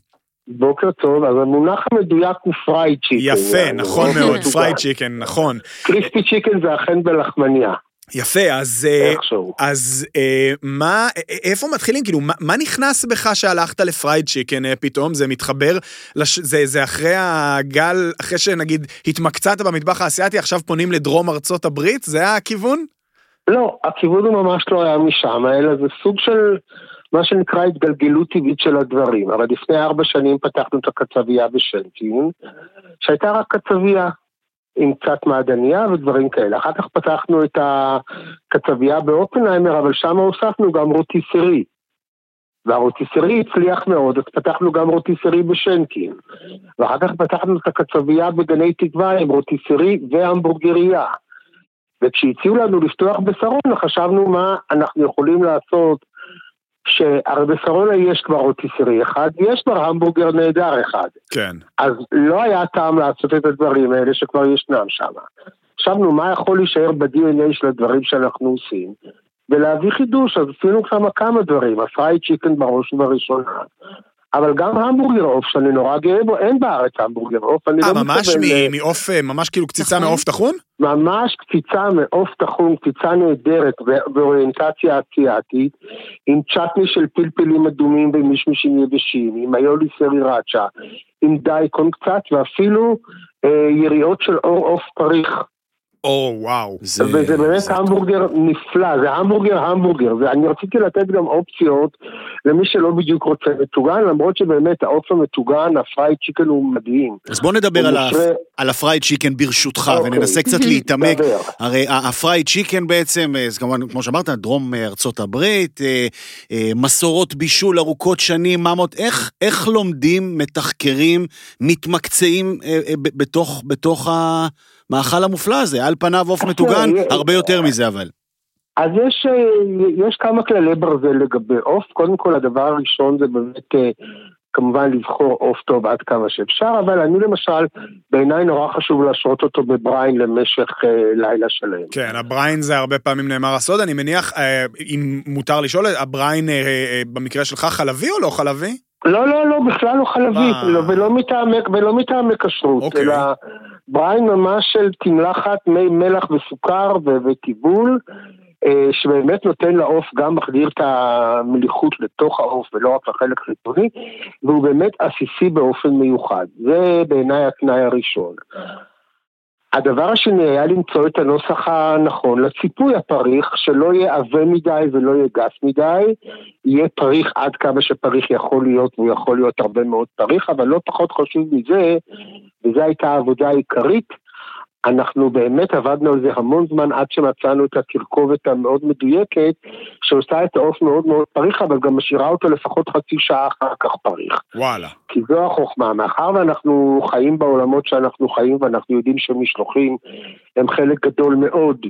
בוקר טוב, אז המונח המדויק הוא fried chicken. יפה, נכון מאוד. fried chicken, נכון. crispy chicken זה אכן בלחמניה, יפה, אז... אה. אז אה, מה, איפה מתחילים? כאילו, מה, מה נכנס בך שהלכת ל fried chicken אה, פתאום? זה מתחבר, לש, זה, זה אחרי הגל, אחרי שנגיד התמקצעת במטבח האסייתי, עכשיו פונים לדרום ארצות הברית? זה הכיוון? לא, הכיוון הוא ממש לא היה משם, אלא זה סוג של מה שנקרא התגלגלות טבעית של הדברים. אבל לפני ארבע שנים פתחנו את הקצבייה בשנקין, שהייתה רק קצבייה. עם קצת מעדניה ודברים כאלה. אחר כך פתחנו את הקצבייה באופנהיימר, אבל שם הוספנו גם רוטיסרי. והרוטיסרי הצליח מאוד, אז פתחנו גם רוטיסרי בשנקין. ואחר כך פתחנו את הקצבייה בגני תקווה עם רוטיסרי והמבורגריה. וכשהציעו לנו לפתוח בשרונה, חשבנו מה אנחנו יכולים לעשות, שהרי בשרונה יש כבר רוטיסרי אחד, ויש כבר המבורגר נהדר אחד. כן. אז לא היה טעם לעשות את הדברים האלה שכבר ישנם שם. חשבנו מה יכול להישאר ב-DNA של הדברים שאנחנו עושים, ולהביא חידוש, אז עשינו כמה כמה דברים, ה fried chicken בראש ובראשונה. אבל גם המבורגר עוף שאני נורא גאה בו, אין בארץ המבורגר עוף, אני אה, לא ממש מתכוון ל- מ- מעוף, אה, ממש כאילו קציצה טחון? מעוף טחון? ממש קציצה מעוף טחון, קציצה נהדרת באוריינטציה אסיאתית, עם צ'טני של פלפלים אדומים ומישמישים יבשים, עם איולי סרירצ'ה, עם דייקון קצת, ואפילו אה, יריעות של עור עוף פריך. או, וואו. זה- וזה באמת זה- המבורגר נפלא, זה המבורגר המבורגר, ואני רציתי לתת גם אופציות למי שלא בדיוק רוצה מטוגן, למרות שבאמת העוף המטוגן, ה fried chicken הוא מדהים. אז בוא נדבר על ה- מושרה- על ה fried chicken ברשותך, אוקיי. וננסה קצת להתעמק. [laughs] דבר. הרי ה- ה fried chicken בעצם, אה, זה כמובן, כמו שאמרת, דרום אה, ארצות הברית, אה, אה, מסורות בישול ארוכות שנים, ממות, איך, איך לומדים, מתחקרים, מתמקצעים אה, אה, בתוך, בתוך המאכל המופלא הזה? על פניו עוף מטוגן, אה, הרבה יותר מזה אבל. אז יש, אה, יש כמה כללי ברזל לגבי עוף. קודם כל, הדבר הראשון זה באמת אה, כמובן לבחור עוף טוב עד כמה שאפשר, אבל אני למשל, בעיניי נורא חשוב להשרות אותו בבריין למשך אה, לילה שלם. כן, הבריין זה הרבה פעמים נאמר הסוד, אני מניח, אה, אם מותר לשאול, הבריין אה, אה, במקרה שלך חלבי או לא חלבי? לא, לא, לא, בכלל לא חלבית. לא, ולא מטעמי, ולא מטעמי כשרות, אוקיי. אלא בריין ממש של תמלחת מי מלח וסוכר וטיבול, אה, שבאמת נותן לעוף, גם מחדיר את המליחות לתוך העוף ולא רק לחלק חיצוני, והוא באמת עסיסי באופן מיוחד. זה בעיניי התנאי הראשון. הדבר השני היה למצוא את הנוסח הנכון לציפוי. הפריך, שלא יהיה עבה מדי ולא יהיה גס מדי, יהיה פריך עד כמה שפריך יכול להיות, והוא יכול להיות הרבה מאוד פריך, אבל לא פחות חשוב מזה, וזו הייתה העבודה העיקרית, אנחנו באמת עבדנו על זה המון זמן עד שמצאנו את התרכובת המאוד מדויקת, שעושה את העוף מאוד מאוד פריך, אבל גם משאירה אותו לפחות חצי שעה אחר כך פריך. וואלה. כי זו החוכמה, מאחר ואנחנו חיים בעולמות שאנחנו חיים ואנחנו יודעים שמשלוחים הם חלק גדול מאוד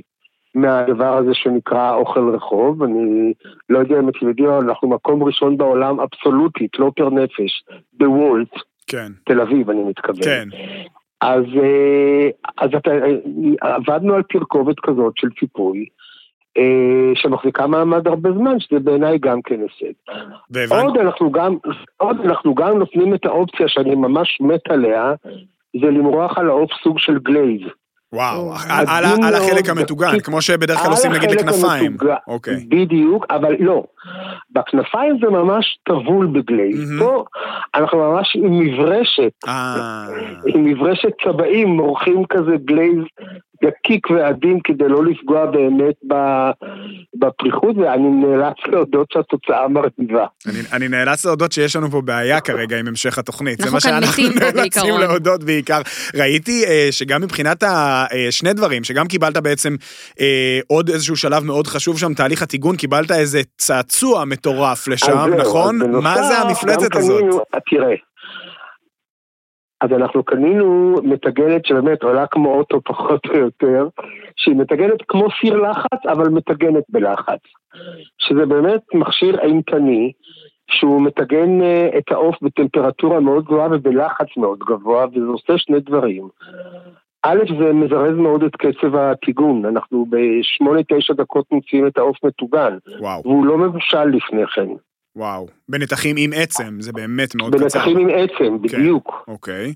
מהדבר הזה שנקרא אוכל רחוב, אני לא יודע אם אתם יודעים, אנחנו מקום ראשון בעולם אבסולוטית, לא פר נפש, בוולט, כן, תל אביב אני מתכוון. כן. אז, אה, אז אתה, אה, עבדנו על תרכובת כזאת של ציפוי. אה, שמחזיקה מעמד הרבה זמן, שזה בעיניי גם כן הישג. עוד אנחנו גם, עוד אנחנו גם נותנים את האופציה שאני ממש מת עליה, זה למרוח על העוף סוג של glaze. וואו, אז על- על ה- על החלק המטוגן, כמו שבדרך כלל עושים נגיד לכנפיים. המטוגן. אוקיי. בדיוק, אבל לא. בכנפיים זה ממש טבול ב glaze. מהמם. פה אנחנו ממש עם מברשת, אה, עם מברשת צבעים, מורחים כזה glaze דקיק ועדין כדי לא לפגוע באמת ב- בפריחות, ואני נאלץ להודות שהתוצאה מרהיבה. אני- אני נאלץ להודות שיש לנו פה בעיה כרגע עם המשך התוכנית. זה אנחנו מה שאנחנו נאלצים. להודות בעיקר. ראיתי אה, שגם מבחינת אה, שני דברים, שגם קיבלת בעצם אה, עוד איזשהו שלב מאוד חשוב שם, תהליך הטיגון, קיבלת איזה צעצוע מטורף לשם, נכון? מה זה המפלצת הזאת? תראה, אז אנחנו קנינו מטגנת שבאמת עולה כמו אוטו פחות או יותר, שהיא מטגנת כמו סיר לחץ, אבל מטגנת בלחץ. שזה באמת מכשיר אימתני, שהוא מטגן אה, את העוף בטמפרטורה מאוד גבוהה ובלחץ מאוד גבוה, וזה עושה שני דברים. א', זה מזרז מאוד את קצב הטיגון, אנחנו בשמונה-תשע דקות מוציאים את העוף מטוגן, וואו, והוא לא מבושל לפני כן. וואו. בנתחים עם עצם, זה באמת מאוד קצר. בנתחים עם עצם, בדיוק. אוקיי.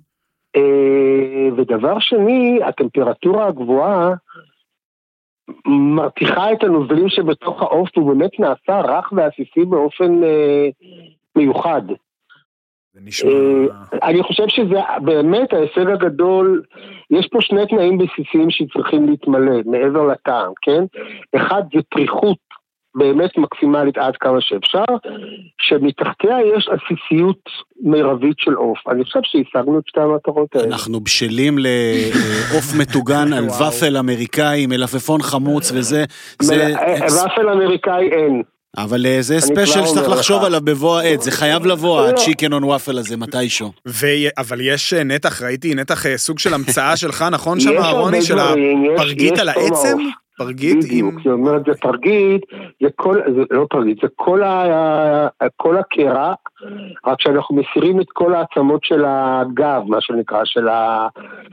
אה, ודבר שני, הטמפרטורה הגבוהה מרתיחה את הנוזלים שבתוך העוף, הוא באמת נעשה רך ועסיסי באופן אה, מיוחד. זה נשמע... אה, אני חושב שזה באמת ההישג הגדול, יש פה שני תנאים בסיסיים שצריכים להתמלא, מעבר לטעם, כן? אחד זה פריחות באמת מקסימלית עד כמה שאפשר, שמתחתיה יש עסיסיות מרבית של עוף. אני חושב שהשגנו את שתי המטרות האלה. אנחנו בשלים לעוף מטוגן על. ופל אמריקאי, מלפפון חמוץ וזה, זה... אה, ופל אמריקאי אין. אבל אה, זה special שצריך לחשוב. עליו בבוא העת, זה חייב לבוא. ה chicken on waffle הזה, מתישהו. אבל יש אה, נתח, ראיתי נתח סוג של המצאה שלך, נכון [laughs] שם, אהרוני, הרבה של הפרגית על העצם? פרגית עם... בדיוק, זאת אומרת, זה פרגית, זה כל, זה לא פרגית, זה כל, ה, כל הקרע, רק שאנחנו מסירים את כל העצמות של הגב, מה שנקרא, של, ה,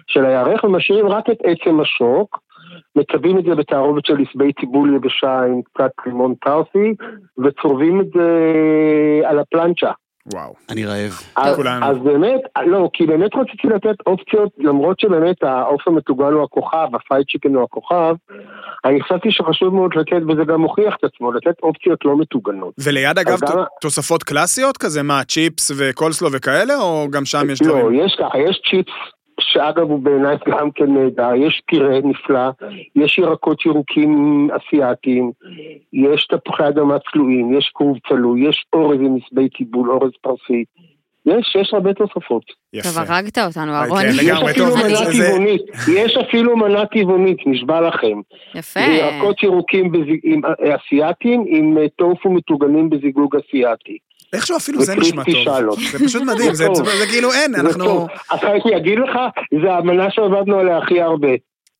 של הירך, ומשאירים רק את עצם השוק, מצבים את זה בתערובת של עשבי טיבול יבשה עם קצת לימון טרסי, וצורבים את זה על הפלנצ'ה. וואו. אני רעב. אז, כולנו. אז באמת, לא, כי באמת רציתי לתת אופציות, למרות שבאמת העוף המטוגן הוא הכוכב, הפייד צ'יקן הוא הכוכב, אני חשבתי שחשוב מאוד לתת, וזה גם מוכיח את עצמו, לתת אופציות לא מטוגנות. וליד אגב גם- תוספות קלאסיות כזה, מה, צ'יפס וקולסלו וכאלה, או גם שם יש לא, דברים? יש ככה, יש צ'יפס, שאגב הוא בעיניי גם כן נהדר, יש פירה נפלא, יש ירקות ירוקים אסיאתיים, יש תפוחי אדמה צלויים, יש כרוב צלוי, יש אורז עם עשבי טיבול, אורז פרסי. יש, יש הרבה תוספות. טוב. הרגת אותנו, אה, אהרון. כן, יש לגמרי, אפילו טוב, מנה טבעונית, יש אפילו מנה טבעונית, נשבע לכם. יפה. ירקות ירוקים עם- אה, אסיאתיים עם אה, טופו מטוגנים בזיגוג אסיאתי. איכשהו אפילו זה נשמע טוב. זה פשוט מדהים, זה זה טוב. זה כאילו אין, אנחנו... עכשיו אני אגיד לך, זה המנה שעבדנו עליה הכי הרבה.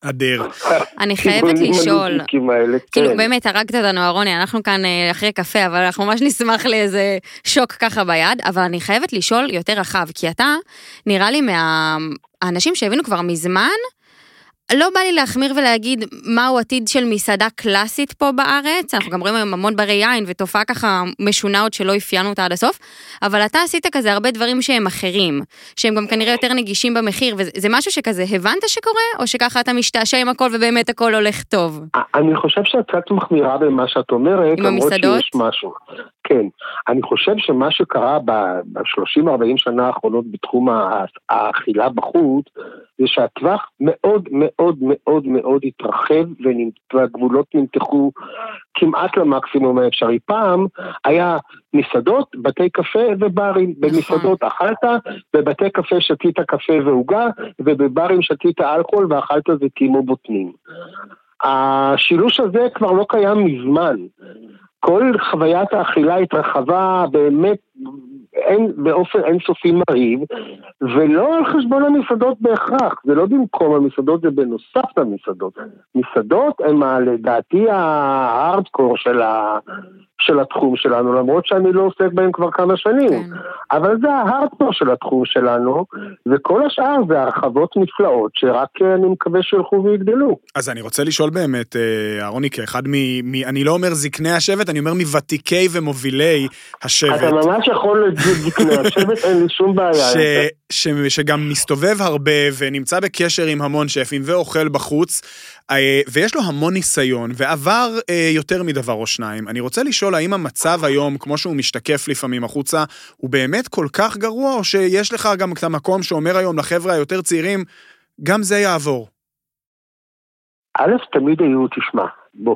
אדיר. אני חייבת לשאול, כאילו כן. באמת הרגת אותנו אהרוני, אנחנו כאן אה, אחרי קפה, אבל אנחנו ממש נשמח לאיזה שוק ככה ביד, אבל אני חייבת לשאול יותר רחב, כי אתה נראה לי מהאנשים שהבינו כבר מזמן, לא בא לי להחמיר ולהגיד מהו עתיד של מסעדה קלאסית פה בארץ, אנחנו גם רואים היום המון ברי יין ותופעה ככה משונה עוד שלא אפיינו אותה עד הסוף, אבל אתה עשית כזה הרבה דברים שהם אחרים, שהם גם כנראה יותר נגישים במחיר, וזה משהו שכזה הבנת שקורה, או שככה אתה משתעשע עם הכל ובאמת הכל הולך טוב? אני חושב שאת קצת מחמירה במה שאת אומרת, עם למרות המסעדות? שיש משהו. כן. אני חושב שמה שקרה ב-30-40 שנה האחרונות בתחום האכילה בחוץ, זה שהטווח מאוד מאוד מאוד מאוד התרחב והגבולות נמתחו כמעט למקסימום האפשרי. פעם היה מסעדות, בתי קפה וברים. במסעדות אכלת, בבתי קפה שתית קפה ועוגה, ובברים שתית אלכוהול ואכלת זיתים או בוטנים. השילוש הזה כבר לא קיים מזמן. כל חוויית האכילה התרחבה באמת אין, באופן אינסופי מרהיב, ולא על חשבון המסעדות בהכרח, זה לא במקום המסעדות, זה בנוסף למסעדות. מסעדות הם ה- לדעתי ההארדקור של, של התחום שלנו, למרות שאני לא עוסק בהם כבר כמה שנים. כן. אבל זה ההארדקור של התחום שלנו, וכל השאר זה הרחבות נפלאות, שרק אה, אני מקווה שילכו ויגדלו. אז אני רוצה לשאול באמת, אה, אהרוני, כאחד מ... מ- אני לא אומר זקני השבט, אני אומר מוותיקי ומובילי אתה השבט. ממש יכול להגיד זקני השבט, אין לי שום בעיה. ש. ש, שגם מסתובב הרבה ונמצא בקשר עם המון שפים ואוכל בחוץ, אה, ויש לו המון ניסיון ועבר יותר מדבר או שניים. אני רוצה לשאול האם המצב היום, כמו שהוא משתקף לפעמים החוצה, הוא באמת כל כך גרוע, או שיש לך גם את המקום שאומר היום לחבר'ה היותר צעירים, גם זה יעבור. א', תמיד היו, תשמע, בוא.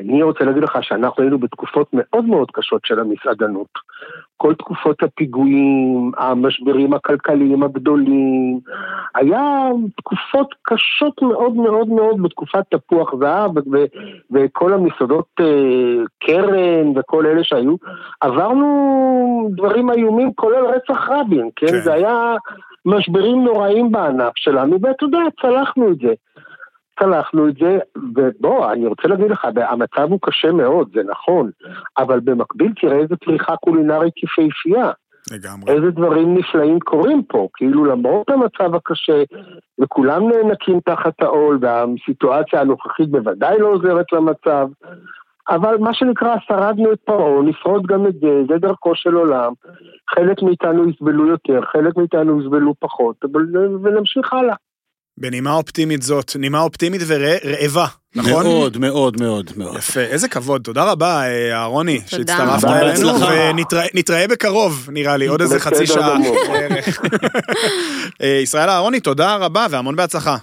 אני רוצה להגיד לך שאנחנו היינו בתקופות מאוד מאוד קשות של המסעדנות. כל תקופות הפיגועים, המשברים הכלכליים הגדולים, היה תקופות קשות מאוד מאוד מאוד בתקופת תפוח זהב ו- וכל המסעדות אה, קרן וכל אלה שהיו. עברנו דברים איומים כולל רצח רבין, כן? כן. כן. זה היה משברים נוראים בענף שלנו, ואתה יודע, צלחנו את זה. צלחנו את זה, ובוא, אני רוצה להגיד לך, המצב הוא קשה מאוד, זה נכון, אבל במקביל תראה איזה פריחה קולינרית יפהפייה, לגמרי. איזה דברים נפלאים קורים פה, כאילו למרות המצב הקשה, וכולם נאנקים תחת העול, והסיטואציה הנוכחית בוודאי לא עוזרת למצב, אבל מה שנקרא, שרדנו את פרעה, נשרוד גם את זה, זה דרכו של עולם. חלק מאיתנו יסבלו יותר, חלק מאיתנו יסבלו פחות, אבל ונמשיך הלאה. בנימה אופטימית זאת, נימה אופטימית ורעבה, נכון? מאוד, מאוד, מאוד, מאוד. יפה, איזה כבוד, תודה רבה, אה, אהרוני, שהצטרפת אלינו, בהצלחה. ונתראה בקרוב, נראה לי, עוד איזה חצי שעה. [laughs] אה, ישראל אהרוני, תודה רבה והמון בהצלחה.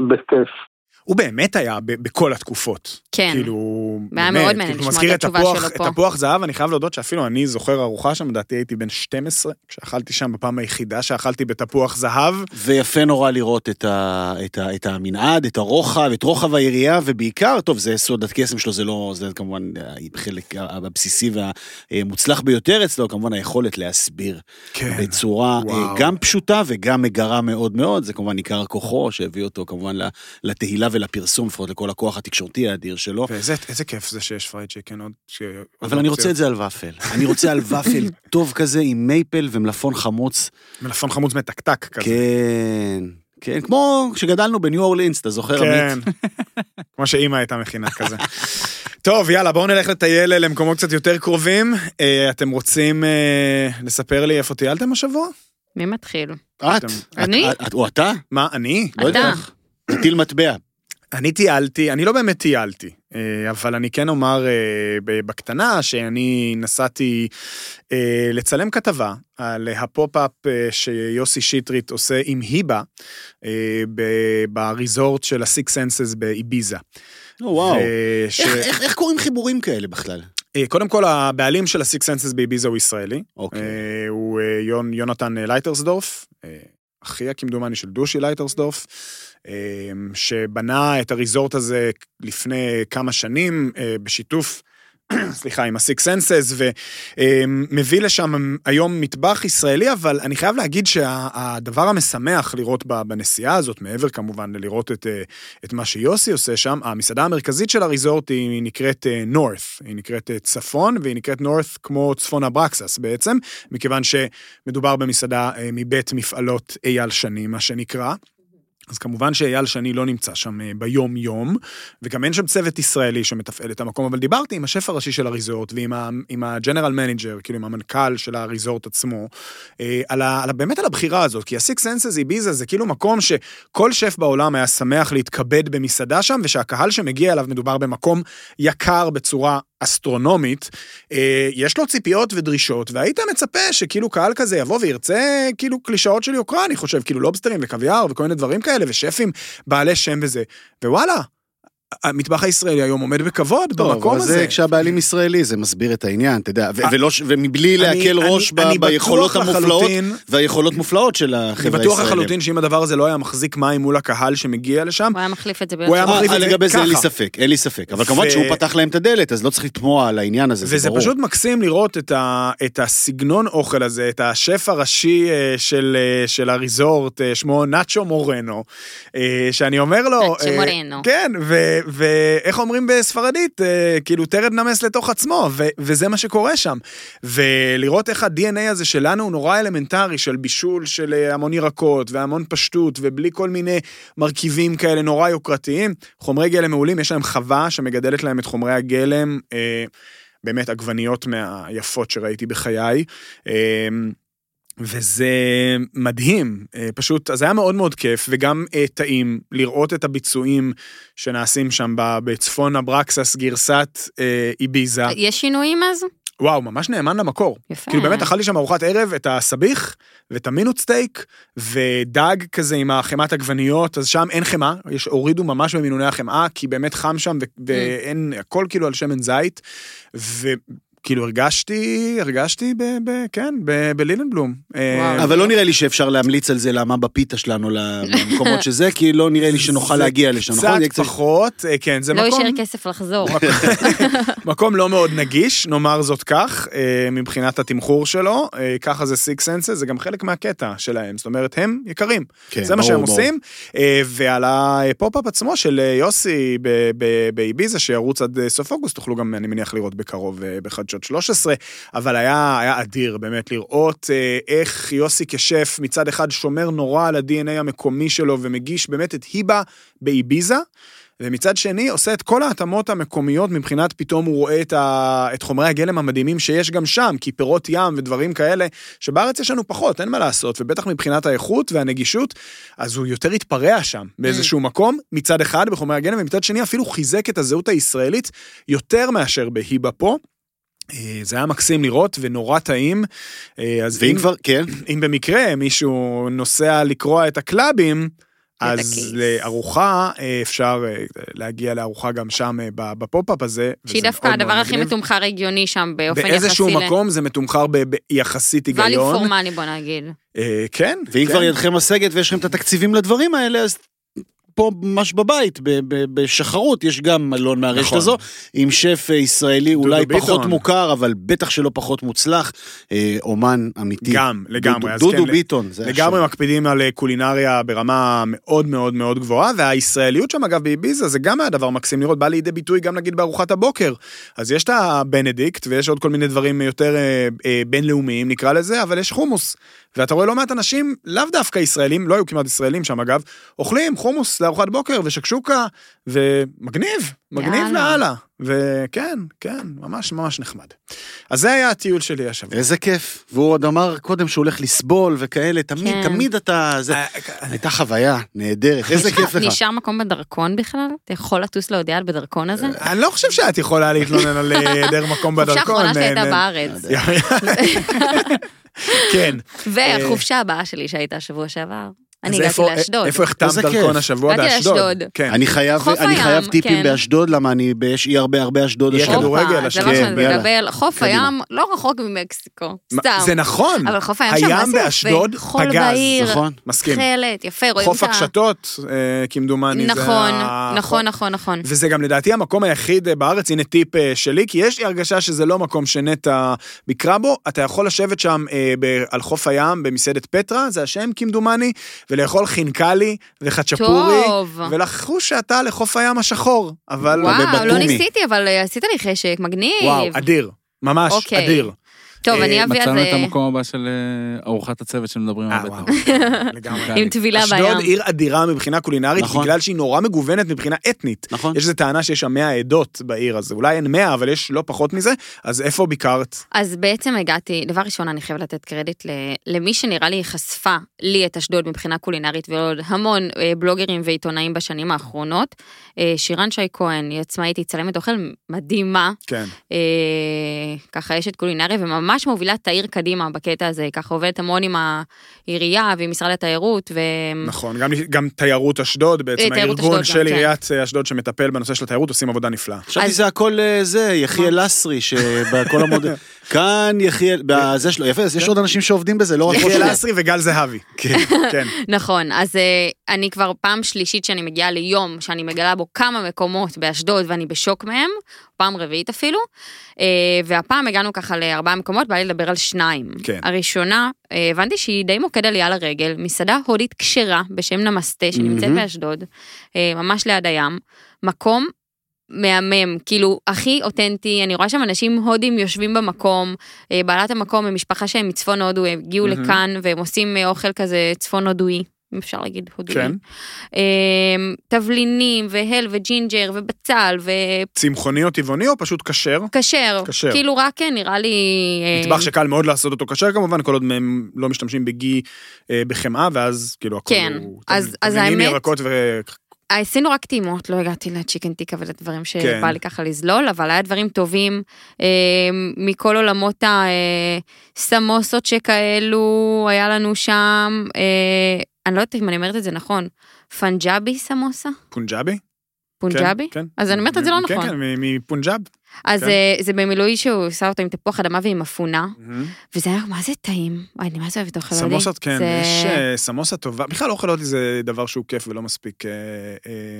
בכיף. הוא באמת היה בכל התקופות. כן. כאילו, היה באמת, מאוד מעניין כאילו, לשמוע מזכיר את התשובה שלו פה. את תפוח זהב, אני חייב להודות שאפילו אני זוכר ארוחה שם, לדעתי הייתי בן 12, כשאכלתי שם בפעם היחידה שאכלתי בתפוח זהב. ויפה נורא לראות את, ה, את, ה, את המנעד, את הרוחב, את רוחב היריעה, ובעיקר, טוב, זה סוד הקסם שלו, זה לא, זה כמובן החלק הבסיסי והמוצלח ביותר אצלו, כמובן היכולת להסביר כן. בצורה וואו. אה, גם פשוטה וגם מגרה מאוד מאוד, זה כמובן עיקר כוחו, שהביא אותו כמובן לתהילה ולפרסום, לפחות לכל הכוח התקשורתי האדיר שלו. ואיזה איזה כיף זה שיש fried chicken עוד... ש- עוד אבל אני רוצה. את זה על ופל. אני רוצה על ופל [laughs] טוב כזה עם מייפל ומלפפון חמוץ. מלפפון חמוץ מתקתק כזה. כן, כן, כמו כשגדלנו בניו אורלינס, אתה זוכר, כן. עמית? [laughs] כמו שאימא הייתה מכינה כזה. טוב, יאללה, בואו נלך לטייל למקומות קצת יותר קרובים. אה, אתם רוצים אה, לספר לי איפה טיילתם השבוע? מי מתחיל? את? אני? או אתה? מה, אני? לא יודע. אתה. מטיל מטבע. אני טיילתי, אני לא באמת טיילתי, אה, אבל אני כן אומר אה, בקטנה שאני נסעתי אה, לצלם כתבה על הפופ-אפ שיוסי שטרית עושה עם היבה בריזורט של ה-Six Senses באיביזה. או, וואו. ש- איך- איך- איך קוראים חיבורים כאלה בכלל? קודם כל, הבעלים של ה-Six Senses באיביזה הוא ישראלי. אוקיי. הוא יונתן לייטרסדורף, אחיו כמדומני של דושי לייטרסדורף, שבנה את הריזורט הזה לפני כמה שנים אה, בשיתוף. [clears throat] סליחה, עם ה-Six Senses, ומביא לשם היום מטבח ישראלי, אבל אני חייב להגיד שהדבר המשמח לראות בנסיעה הזאת, מעבר כמובן לראות את, אה, את מה שיוסי עושה שם, המסעדה המרכזית של הריזורט היא נקראת אה, North, היא נקראת צפון, והיא נקראת North כמו צפון אברקסס בעצם, מכיוון שמדובר במסעדה מבית מפעלות אייל שני, מה שנקרא. אז כמובן שאייל שני לא נמצא שם אה, ביום-יום, וגם אין שם צוות ישראלי שמתפעל את המקום, אבל דיברתי עם השף הראשי של הריזורט ועם ה general manager, כאילו עם המנכ"ל של הריזורט עצמו, אה, על ה, על ה, באמת על הבחירה הזאת, כי ה-Six Senses איביזה זה כאילו מקום שכל שף בעולם היה שמח להתכבד במסעדה שם, ושהקהל שמגיע אליו מדובר במקום יקר בצורה אסטרונומית, אה, יש לו ציפיות ודרישות, והיית מצפה שכאילו קהל כזה יבוא וירצה כאילו קלישאות של יוקרה, אני חושב, כאילו לובסטרים וקוויאר וכל מיני דברים כאלה, ושפים בעלי שם וזה, ווואלה. המטבח הישראלי היום עומד בכבוד טוב, במקום אבל הזה. זה כשהבעלים ישראלי, זה מסביר את העניין, אתה יודע, ו- ולא ומבלי אני- להקל אני- ראש ב- אני ביכולות המופלאות, לחלוטין- והיכולות מופלאות של אני החברה בטוח הישראלית. לחלוטין שאם הדבר הזה לא היה מחזיק מים מול הקהל שמגיע לשם, הוא היה מחליף את זה הוא היה מחליף אה, את זה לגבי זה אין לי. ספק, אין לי ספק. אבל כמובן שהוא פתח להם את הדלת, אז לא צריך לתמוה על העניין הזה, זה וזה. פשוט מקסים לראות את, ה, את הסגנון אוכל הזה, את השף הראשי אה, של, אה, של הריזורט, אה, שמו נאצ'ו מורנו, אה, שאני אומר לו... נאצ'ו אה, מורנו. כן, ו- ואיך אומרים בספרדית, אה, כאילו תרד נמס לתוך עצמו, וזה מה שקורה שם. ולראות איך ה-DNA הזה שלנו הוא נורא אלמנטרי, של בישול של אה, המון ירקות והמון פשטות, ובלי כל מיני מרכיבים כאלה נורא יוקרתיים. חומרי גלם מעולים, יש להם חווה שמגדלת להם את חומרי הגלם. אה, באמת עגבניות מהיפות שראיתי בחיי. אה, וזה מדהים, אה, פשוט, אז היה מאוד מאוד כיף, וגם אה, טעים לראות את הביצועים שנעשים שם בצפון אברקסס גרסת אה, איביזה. יש שינויים אז? וואו, ממש נאמן למקור. יפה. כאילו באמת אכלתי שם ארוחת ערב את הסביח ואת המינוט סטייק ודג כזה עם החמת עגבניות, אז שם אין חמאה, יש, הורידו ממש במינוני החמאה, כי באמת חם שם ו- ואין, הכל כאילו על שמן זית, וכאילו הרגשתי, הרגשתי ב... ב כן, ב- בלילנבלום. אה, וואו. אבל לא נראה לי שאפשר להמליץ על זה למה בפיתה שלנו למקומות שזה, כי לא נראה לי שנוכל להגיע לשם, נכון? קצת פחות, אה, כן, זה לא מקום... יישאר כסף לחזור. [laughs] מקום לא מאוד נגיש, נאמר זאת כך, אה, מבחינת התמחור שלו, ככה זה Six Senses, זה גם חלק מהקטע שלהם, זאת אומרת, הם יקרים. כן, זה מה שהם. עושים, ועל הפופ-אפ עצמו של יוסי ב- ב- באיביזה, שירוץ עד סוף אוגוסט, תוכלו גם, אני מניח, לראות בקרוב אה, בחדשות 13, אבל היה, היה אדיר באמת לראות אה, איך יוסי כשף מצד אחד שומר נורא על ה-DNA המקומי שלו ומגיש באמת את היבה באיביזה. ומצד שני עושה את כל ההתאמות המקומיות מבחינת פתאום הוא רואה את, ה... את חומרי הגלם המדהימים שיש גם שם, כי פירות ים ודברים כאלה, שבארץ יש לנו פחות, אין מה לעשות, ובטח מבחינת האיכות והנגישות, אז הוא יותר התפרע שם באיזשהו מקום, מצד אחד בחומרי הגלם, ומצד שני אפילו חיזק את הזהות הישראלית יותר מאשר בהיבה פה. אה, זה היה מקסים לראות ונורא טעים. אה, אז ואם כבר, כן, אם במקרה מישהו נוסע לקרוע את הקלאבים, אז. לארוחה אה, אפשר להגיע לארוחה גם שם ב- בפופ-אפ הזה. שהיא דווקא מאוד הדבר מאוד הכי. מתומחר הגיוני שם באופן יחסי. באיזשהו מקום זה מתומחר ב- ביחסית היגיון. for money בוא נגיד. אה, כן. ואם כן. כבר ידכם משגת ויש לכם את התקציבים לדברים האלה, אז פה ממש בבית, בשחרות, יש גם מלון מהרשת נכון. הזו, עם שף אה, ישראלי אולי ביטון. פחות מוכר, אבל בטח שלא פחות מוצלח, אה, אומן אמיתי. גם, לגמרי. דודו- אז דודו כן, ביטון, לגמרי השם. מקפידים על אה, קולינריה ברמה מאוד מאוד מאוד גבוהה, והישראליות שם אגב באביזה זה גם היה דבר מקסים לראות, בא לידי ביטוי גם נגיד בארוחת הבוקר. אז יש את הבנדיקט ויש עוד כל מיני דברים יותר אה, אה, בינלאומיים נקרא לזה, אבל יש חומוס. ואתה רואה לא מעט אנשים, לאו דווקא ישראלים, לא היו כמעט ישראלים שם אגב, אוכלים חומוס לארוחת בוקר ושקשוקה, ומגניב, מגניב. לאללה. וכן, כן, ממש ממש נחמד. אז זה היה הטיול שלי השבוע. איזה כיף. והוא עוד אמר קודם שהוא הולך לסבול וכאלה, תמיד, כן. תמיד אתה... זה... אה, הייתה חוויה נהדרת, איזה כיף לך. נשאר מקום בדרכון בכלל? אתה יכול לטוס להודיע בדרכון הזה? אני לא חושב שאת יכולה להתלונן על אה, היעדר מקום חופשה בדרכון. האחרונה שלי הייתה אה, בארץ. [laughs] כן. והחופשה הבאה שלי שהייתה שבוע שעבר. אני הגעתי איפה- לאשדוד. איפה החתמת דרכון. השבוע? באשדוד. לאשדוד. כן. אני חייב, חוף טיפים כן. באשדוד, למה אני, יש אי הרבה הרבה אשדוד יהיה. כדורגל הופה, השבוע. זה כן, שאני יאללה. מדבר, חוף. הים לא רחוק ממקסיקו, מה- סתם. זה נכון. אבל חוף הים שם, מה הים? באשדוד פגז. נכון. מסכים. תכלת, יפה, רואים חוף את ה... הקשתות, אה, כמדומני. נכון, נכון, נכון, נכון. וזה גם לדעתי המקום היחיד אה, בארץ, הנה טיפ אה, שלי, כי יש לי הרגשה שזה לא מקום שנטע ביקרה בו, אתה יכול לשבת שם אה, ב- על חוף הים במסעדת פטרה, זה השם כמדומני, ולאכול חינקלי וחצ'פורי, טוב. ולחוש שאתה לחוף הים השחור, אבל... וואו, לא. ניסיתי, אבל אה, עשית לי חשק, מגניב. וואו, אדיר, ממש אוקיי. אדיר. טוב, אה, אני אביא על מצאנו את זה המקום הבא של אה, ארוחת הצוות שמדברים אה, טוב. [laughs] לגמרי. עם טבילה אשדוד בים. עיר אדירה מבחינה קולינרית, נכון. בגלל שהיא נורא מגוונת מבחינה אתנית. נכון. יש איזו טענה שיש שם 100 עדות בעיר, אז אולי אין 100, אבל יש לא פחות מזה, אז איפה ביקרת? אז בעצם הגעתי, דבר ראשון, אני חייבת לתת קרדיט למי שנראה לי חשפה לי את אשדוד מבחינה קולינרית, ועוד המון אה, בלוגרים ועיתונאים בשנים האחרונות. אה, שירן שי כהן, היא עצמאית, היא צלמת אוכל מדהימה, כן. אה, ככה אשת קולינריה, וממש מובילה את העיר קדימה בקטע הזה, ככה עובדת המון עם העירייה ועם משרד התיירות, ו... נכון, גם, גם תיירות אשדוד, בעצם אה, תיירות הארגון אשדוד של גם, כן. עיריית אה, אשדוד שמטפל בנושא של התיירות, עושים עבודה נפלאה. חשבתי אז- זה הכל אה, זה, יחיאל לסרי, שבכל המוד... [laughs] כאן יחיאל, בזה שלו, יפה, אז יש עוד אנשים שעובדים בזה, לא רק ראש יחיאל. אסרי וגל זהבי. כן. [laughs] כן. נכון, אז אה, אני כבר פעם שלישית שאני מגיעה ליום שאני מגלה בו כמה מקומות באשדוד ואני בשוק מהם, פעם רביעית אפילו, והפעם הגענו ככה לארבעה מקומות, בא לי לדבר על שניים. כן. הראשונה, אה, הבנתי שהיא די מוקד עלייה לרגל, מסעדה הודית כשרה בשם נמסטה, שנמצאת מהמם. באשדוד, אה, ממש ליד הים, מקום מהמם, כאילו הכי אותנטי, אני רואה שם אנשים הודים יושבים במקום, אה, בעלת המקום הם משפחה שהם מצפון הודו, הם הגיעו מהמם. לכאן והם עושים אוכל כזה צפון הודואי, אם אפשר להגיד הודואי. כן. אה, תבלינים והל וג'ינג'ר ובצל צמחוני או טבעוני או פשוט כשר? וכשר, כשר. כאילו רק כן, נראה לי... אה, מטבח שקל מאוד לעשות אותו כשר כמובן, כל עוד הם לא משתמשים בגי אה, בחמאה, ואז כאילו הכל כן, הוא... אז- תבלינים, אז האמת- ירקות ו... עשינו רק טעימות, לא הגעתי לצ'יקן טיקה ולדברים שבא כן. לי ככה לזלול, אבל היה דברים טובים אה, מכל עולמות הסמוסות שכאלו, היה לנו שם, אה, אני לא יודעת אם אני אומרת את זה נכון, פנג'אבי סמוסה? פנג'אבי? פנג'אבי? כן, כן. אז אני אומרת את זה לא כן, נכון. כן, מ- מפנג'אב. אז כן. אה, זה במילוי שהוא עשה אותו עם תפוח אדמה ועם אפונה, וזה היה מה זה טעים, וואי, אני מה זה אוהבת אוכל הודי. סמוסות, כן, זה- יש אה, סמוסה טובה, בכלל אוכל הודי זה דבר שהוא כיף ולא מספיק אה,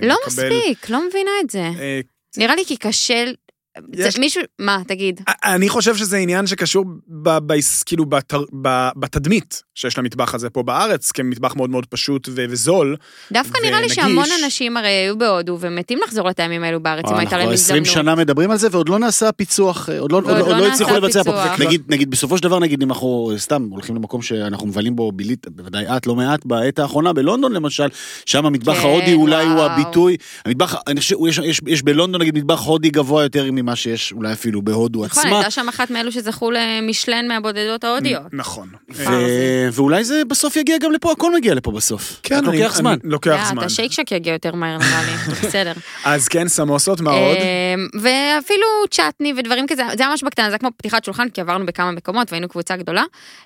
לא לקבל. מספיק, לא מבינה את זה. אה, נראה לי כי קשה, יש- מישהו, מה, תגיד. אני חושב שזה עניין שקשור ב, ב, כאילו בתר, ב, בתדמית שיש למטבח הזה פה בארץ, כמטבח מאוד מאוד פשוט ו, וזול. דווקא נראה לי ונגיש. שהמון אנשים הרי היו בהודו ומתים לחזור לטעמים האלו בארץ, אם אה, הייתה אנחנו להם 20 הזדמנות. שנה מדברים על זה, ועוד לא נעשה פיצוח, אה, עוד לא, עוד, ועוד לא- עוד לא לא הצליחו לבצע פה. פיצוח. נגיד, נגיד, בסופו של דבר, נגיד, אם אנחנו סתם הולכים למקום שאנחנו מבלים בו בילית, בוודאי את, לא מעט, בעת האחרונה, בלונדון למשל, שם המטבח כן, ההודי אולי הוא. הביטוי, המטבח, אני חושב, יש, יש, יש בלונדון נגיד מטבח הודי גבוה יותר ממה שיש אולי אפילו בהודו נכון, עצמה. הייתה שם אחת מאלו שזכו למשלן מהבודדות ההודיות. נכון. אה, ו- ואולי זה בסוף יגיע גם לפה, הכל מגיע לפה בסוף. רק אני- לוקח זמן. אני- לוקח אה, זמן. את השייקשק יגיע יותר מהר נראה לי, [laughs] בסדר. אז כן, סמוסות, מה עוד? אמ, ואפילו צ'טני ודברים כזה, זה ממש בקטנה, זה כמו פתיחת שולחן, כי עברנו בכמה מקומות והיינו קבוצה גדולה.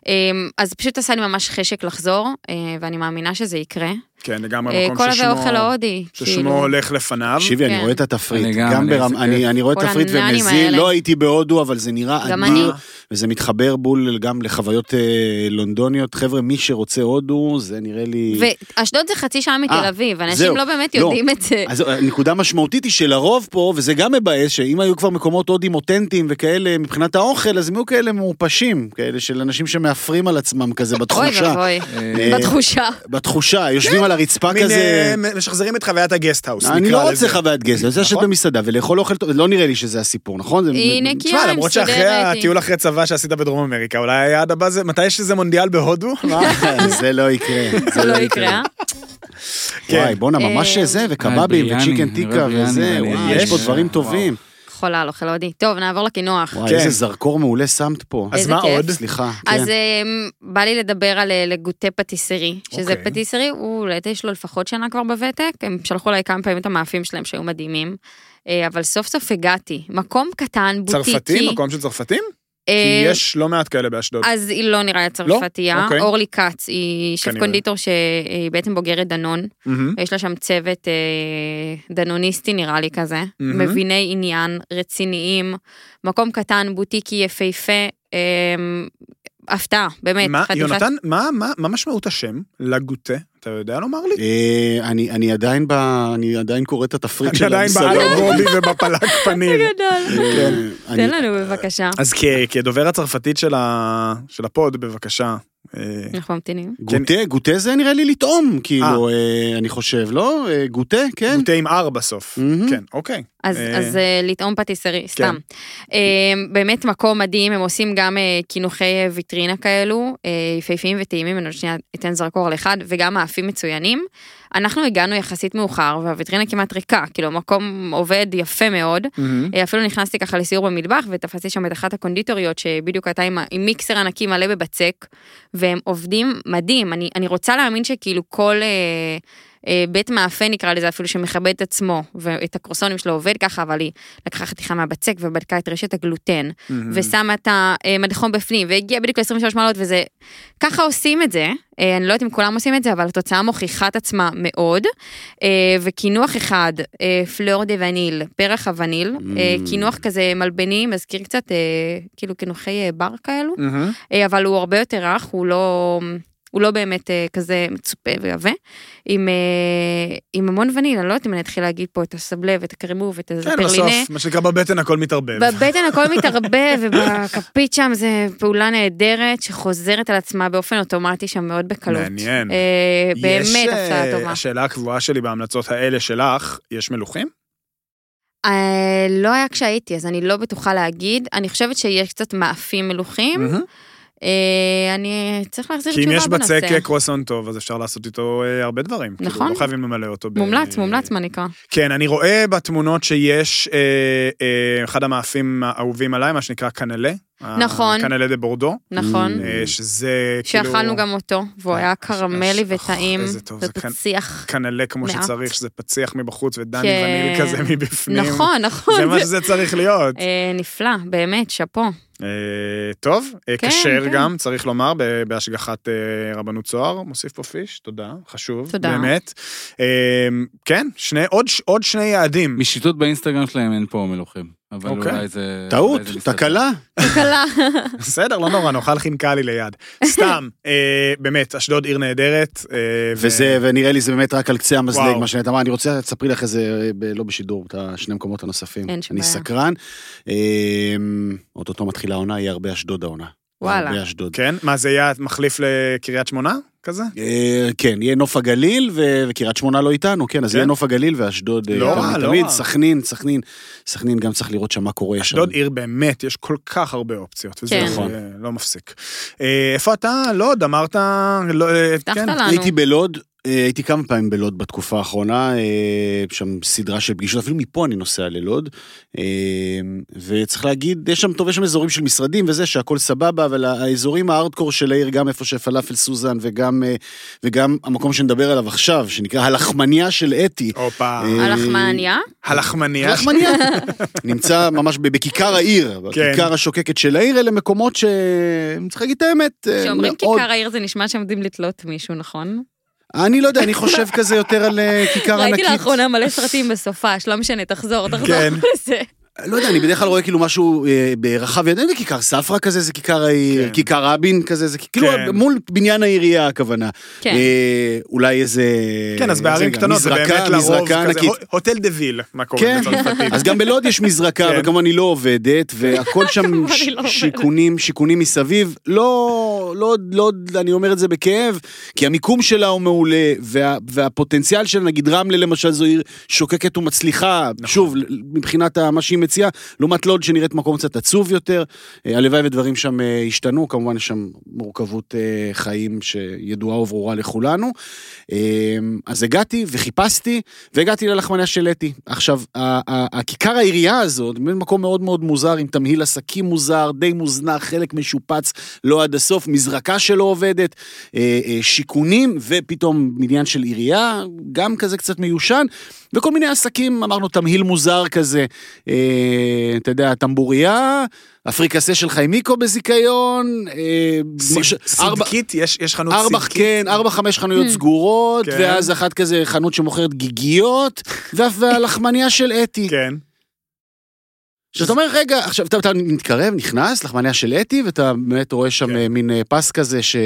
אמ, אז פשוט עשה לי ממש חשק לחזור, אה, ואני מאמינה שזה יקרה. כן, לגמרי אה, מקום כל הזה ששמו... אוכל ההודי. ששמו כאילו. הולך לפניו. תקשיבי, אני כן. רואה את התפריט. אני גם, גם אני אני. אני רואה כל תפריט הנאנים ומזין. לא הייתי בהודו, אבל זה נראה גם אדיר, אני. וזה מתחבר בול גם לחוויות אה, לונדוניות. חבר'ה, מי שרוצה הודו, זה נראה לי... ואשדוד זה חצי שעה מתל אה, אביב, אנשים. לא באמת לא. יודעים את זה. אז נקודה משמעותית היא שלרוב פה, וזה גם מבאס, שאם היו כבר מקומות הודים אותנטיים וכאלה מבחינת האוכל, אז הם היו כאלה מעופשים, כאלה של אנשים שמאפרים על עצמם כזה אוי בתחושה. ואבוי, אה, בתחושה. בתחושה, יושבים על הרצפה מין, כזה. אה, משחזרים את חוויית הגסט-האוס, אני לא לזה. רוצה חוויית רוצה לשבת נכון. במסעדה ולאכול אוכל טוב, לא נראה לי שזה הסיפור, נכון? זה- היא נקייה, היא למרות שאחרי. הטיול אחרי צבא שעשית בדרום אמריקה, אולי היעד הבא זה, מתי יש איזה מונדיאל בהודו? [laughs] זה לא יקרה. זה לא יקרה. אה? כן. וואי, בואנה, ממש אה, זה, וקבבים, ביאני, וצ'יקן טיקה וזה, וואי, יש פה דברים. טובים. חולה על אוכל הודי. טוב, נעבור לקינוח. וואי, כן. איזה זרקור מעולה שמת פה. אז איזה מה כיף. עוד? סליחה. אז כן. אמ, בא לי לדבר על אה, לגוטה פטיסרי, שזה אוקיי. פטיסרי, הוא יש לו לפחות שנה כבר בוותק, הם שלחו אליי כמה פעמים את המאפים שלהם שהיו מדהימים, אה, אבל סוף סוף הגעתי, מקום קטן, בוטיקי. צרפתים? מקום של צרפתים? אה, כי יש לא מעט כאלה באשדוד. אז היא לא נראה לי צרפתייה, אוקיי. אורלי כץ, היא שף כנראה. קונדיטור שהיא בעצם בוגרת דנון, מהמם. יש לה שם צוות אה, דנוניסטי נראה לי כזה, מהמם. מביני עניין, רציניים, מקום קטן, בוטיקי יפהפה, אה, הפתעה, באמת, מה, חתיכת- יונתן, מה- מה- מה משמעות השם? לגוטה? אתה יודע לומר לי? אה, אני אני עדיין ב... אני עדיין קורא את התפריט אני של עדיין המסעדה. באלגובי ובפלק [laughs] פנים. גדול. אה, אני- תן לנו בבקשה. אז כדובר הצרפתית של הפוד, בבקשה. אה, אנחנו ממתינים. גוטה, גוטה זה נראה לי לטעום, כאילו, אה, אני חושב, לא? אה, גוטה, כן. גוטה עם R בסוף. כן, אוקיי. אז, אה, אה, לטעום פטיסרי, סתם. אה, באמת מקום מדהים, הם עושים גם אה, קינוחי אה, ויטרינה כאלו, אה, יפהפיים וטעימים, אני עוד שנייה אתן זרקור על אחד, וגם מאפים מצוינים. אנחנו הגענו יחסית מאוחר, והוויטרינה כמעט ריקה, כאילו המקום עובד יפה מאוד. אה, אפילו נכנסתי ככה לסיור במטבח ותפסתי שם את אחת הקונדיטוריות שבדיוק הייתה עם, עם מיקסר ענקי מלא בבצק והם עובדים מדהים אני, אני רוצה להאמין שכאילו כל אה, בית מאפה נקרא לזה אפילו שמכבד את עצמו ואת הקרוסונים שלו עובד ככה אבל היא לקחה חתיכה מהבצק ובדקה את רשת הגלוטן מהמם. ושמה את המדחום בפנים והגיעה בדיוק ל-23 מעלות וזה ככה עושים את זה אה, אני לא יודעת אם כולם עושים את זה אבל התוצאה מוכיחה את עצמה מאוד אה, וקינוח אחד אה, פלור דה וניל פרח הווניל אה. קינוח כזה מלבני מזכיר קצת אה, כאילו קינוחי אה, בר כאלו. אה, אבל הוא הרבה יותר רך הוא לא. הוא לא באמת אה, כזה מצופה ועבה, עם, אה, עם המון וניל, אני לא יודעת אם אני אתחיל להגיד פה את הסבלב, את הקרמו ואת כן, הפרלינה. בסוף, מה שנקרא בבטן הכל מתערבב. בבטן הכל [laughs] מתערבב, ובכפית שם זה פעולה נהדרת שחוזרת על עצמה באופן אוטומטי שם מאוד בקלות. מעניין. אה, יש, באמת אה, טובה. השאלה הקבועה שלי בהמלצות האלה שלך, יש מלוכים? אה, לא היה כשהייתי, אז אני לא בטוחה להגיד. אני חושבת שיש קצת מאפים מלוכים. מהמם. אה, אני צריך להחזיר כי אם תשובה יש בנושא. בצק קרואסון טוב, אז אפשר לעשות איתו אה, הרבה דברים. כאילו, נכון. לא חייבים למלא אותו. ב- מומלץ, מומלץ מה נקרא. כן, אני רואה בתמונות שיש אה, אה, אחד המאפים האהובים עליי, מה שנקרא קנלה. נכון. קנלה דה בורדו. נכון. אה, שזה כאילו... שאכלנו גם אותו, והוא היה ש- קרמלי וטעים, איזה טוב, זה כאן- ופציח. קנלה כמו. שצריך, שזה פציח מבחוץ ודני כן. וניל כזה מבפנים. נכון, נכון. זה מה זה- שזה צריך להיות. אה, נפלא, באמת, שאפו. אה, טוב, אה, כן, כשר כן. גם, צריך לומר, בהשגחת אה, רבנות צוהר, מוסיף פה פיש, תודה, חשוב, תודה. באמת. אה, כן, שני, עוד, ש- עוד שני יעדים. משיטות באינסטגרם שלהם אין פה מלוכים. אבל אוקיי. אולי זה... טעות, אולי זה מסתדר. תקלה. תקלה. [laughs] בסדר, לא נורא, נאכל חינקלי ליד. סתם, אה, באמת, אשדוד עיר נהדרת. אה, ו- וזה, ונראה לי זה באמת רק על קצה המזלג. מה שנית אמרה, אני רוצה, תספרי לך איזה, ב- לא בשידור, את השני המקומות הנוספים. אין שום אני בעיה. סקרן. אה, אוטוטו מתחילה העונה, יהיה הרבה אשדוד העונה. וואלה. הרבה אשדוד. כן, מה זה יהיה מחליף לקריית שמונה כזה? אה, כן, יהיה נוף הגליל, וקריית שמונה לא איתנו, כן, אז כן? יהיה נוף הגליל ואשדוד. אה, לא רע, לא מתמיד. רע. סכנין, סכנין, סכנין גם צריך לראות שם מה קורה. אשדוד. עיר באמת, יש כל כך הרבה אופציות, וזה כן. נכון. אה, לא מפסיק. אה, איפה אתה? לוד, אמרת... לא, הבטחת כן. לנו. הייתי בלוד, הייתי כמה פעמים בלוד בתקופה האחרונה, אה, שם סדרה של פגישות, אפילו מפה אני נוסע ללוד, אה, וצריך להגיד, יש שם טוב, יש שם אזורים של משרדים וזה, שהכל סבבה, אבל האזורים הארדקור של העיר, גם איפה שפלאפל סוזן, וגם, אה, וגם המקום שנדבר עליו עכשיו, שנקרא הלחמניה של אתי. הופה. אה, הלחמניה. הלחמניה. הלחמניה. [laughs] נמצא ממש בכיכר העיר, כן. בכיכר השוקקת של העיר, אלה מקומות ש... צריך להגיד את האמת, אה, כשאומרים מאוד כיכר העיר זה נשמע שעומדים לתלות מישהו, נכון? אני לא יודע, אני חושב כזה יותר על אה, כיכר ראיתי ענקית. לאחרונה מלא סרטים בסופש, לא משנה, תחזור, תחזור כן. לזה. לא יודע, אני בדרך כלל רואה כאילו משהו אה, ברחב ידיים, זה כיכר ספרא כזה, זה כיכר העיר, כן. כיכר רבין כזה, זה כאילו כן. מול בניין העירייה הכוונה. כן. אה, אולי איזה... כן, אז בערים קטנות זה באמת לרוב כזה, הוטל דה ויל, מה קורה כן, בצרפתית. אז גם בלוד יש מזרקה. וכמובן היא לא עובדת, והכל שם [laughs] לא. שיכונים, שיכונים מסביב. לא, לא, לא, אני אומר את זה בכאב, כי המיקום שלה הוא מעולה, וה, והפוטנציאל של נגיד רמלה למשל זו עיר שוקקת ומצליחה, נכון. שוב, מבחינת מה שהיא מציעה, לעומת לוד שנראית מקום קצת עצוב יותר. אה, הלוואי ודברים שם אה, השתנו, כמובן יש שם מורכבות אה, חיים שידועה וברורה לכולנו. אה, אז הגעתי וחיפשתי, והגעתי ללחמניה של אתי. עכשיו, הכיכר העירייה הזאת, באמת מקום מאוד מאוד מוזר, עם תמהיל עסקים מוזר, די מוזנח, חלק משופץ לא עד הסוף, מזרקה שלא עובדת, אה, אה, שיכונים, ופתאום בניין של עירייה, גם כזה קצת מיושן, וכל מיני עסקים, אמרנו, תמהיל מוזר כזה, אה, אתה יודע, טמבוריה, אפריקסה של חיימיקו בזיכיון, אה, סידקית, יש יש חנות ארבע, סידקית. כן, ארבע, חמש חנויות סגורות, כן. ואז אחת כזה חנות שמוכרת גיגיות, [laughs] וה- והלחמניה של אתי. כן. שאתה אומר, רגע, עכשיו אתה, אתה מתקרב, נכנס, לחמניה של אתי, ואתה באמת רואה שם כן. אה, מין אה, פס כזה ש...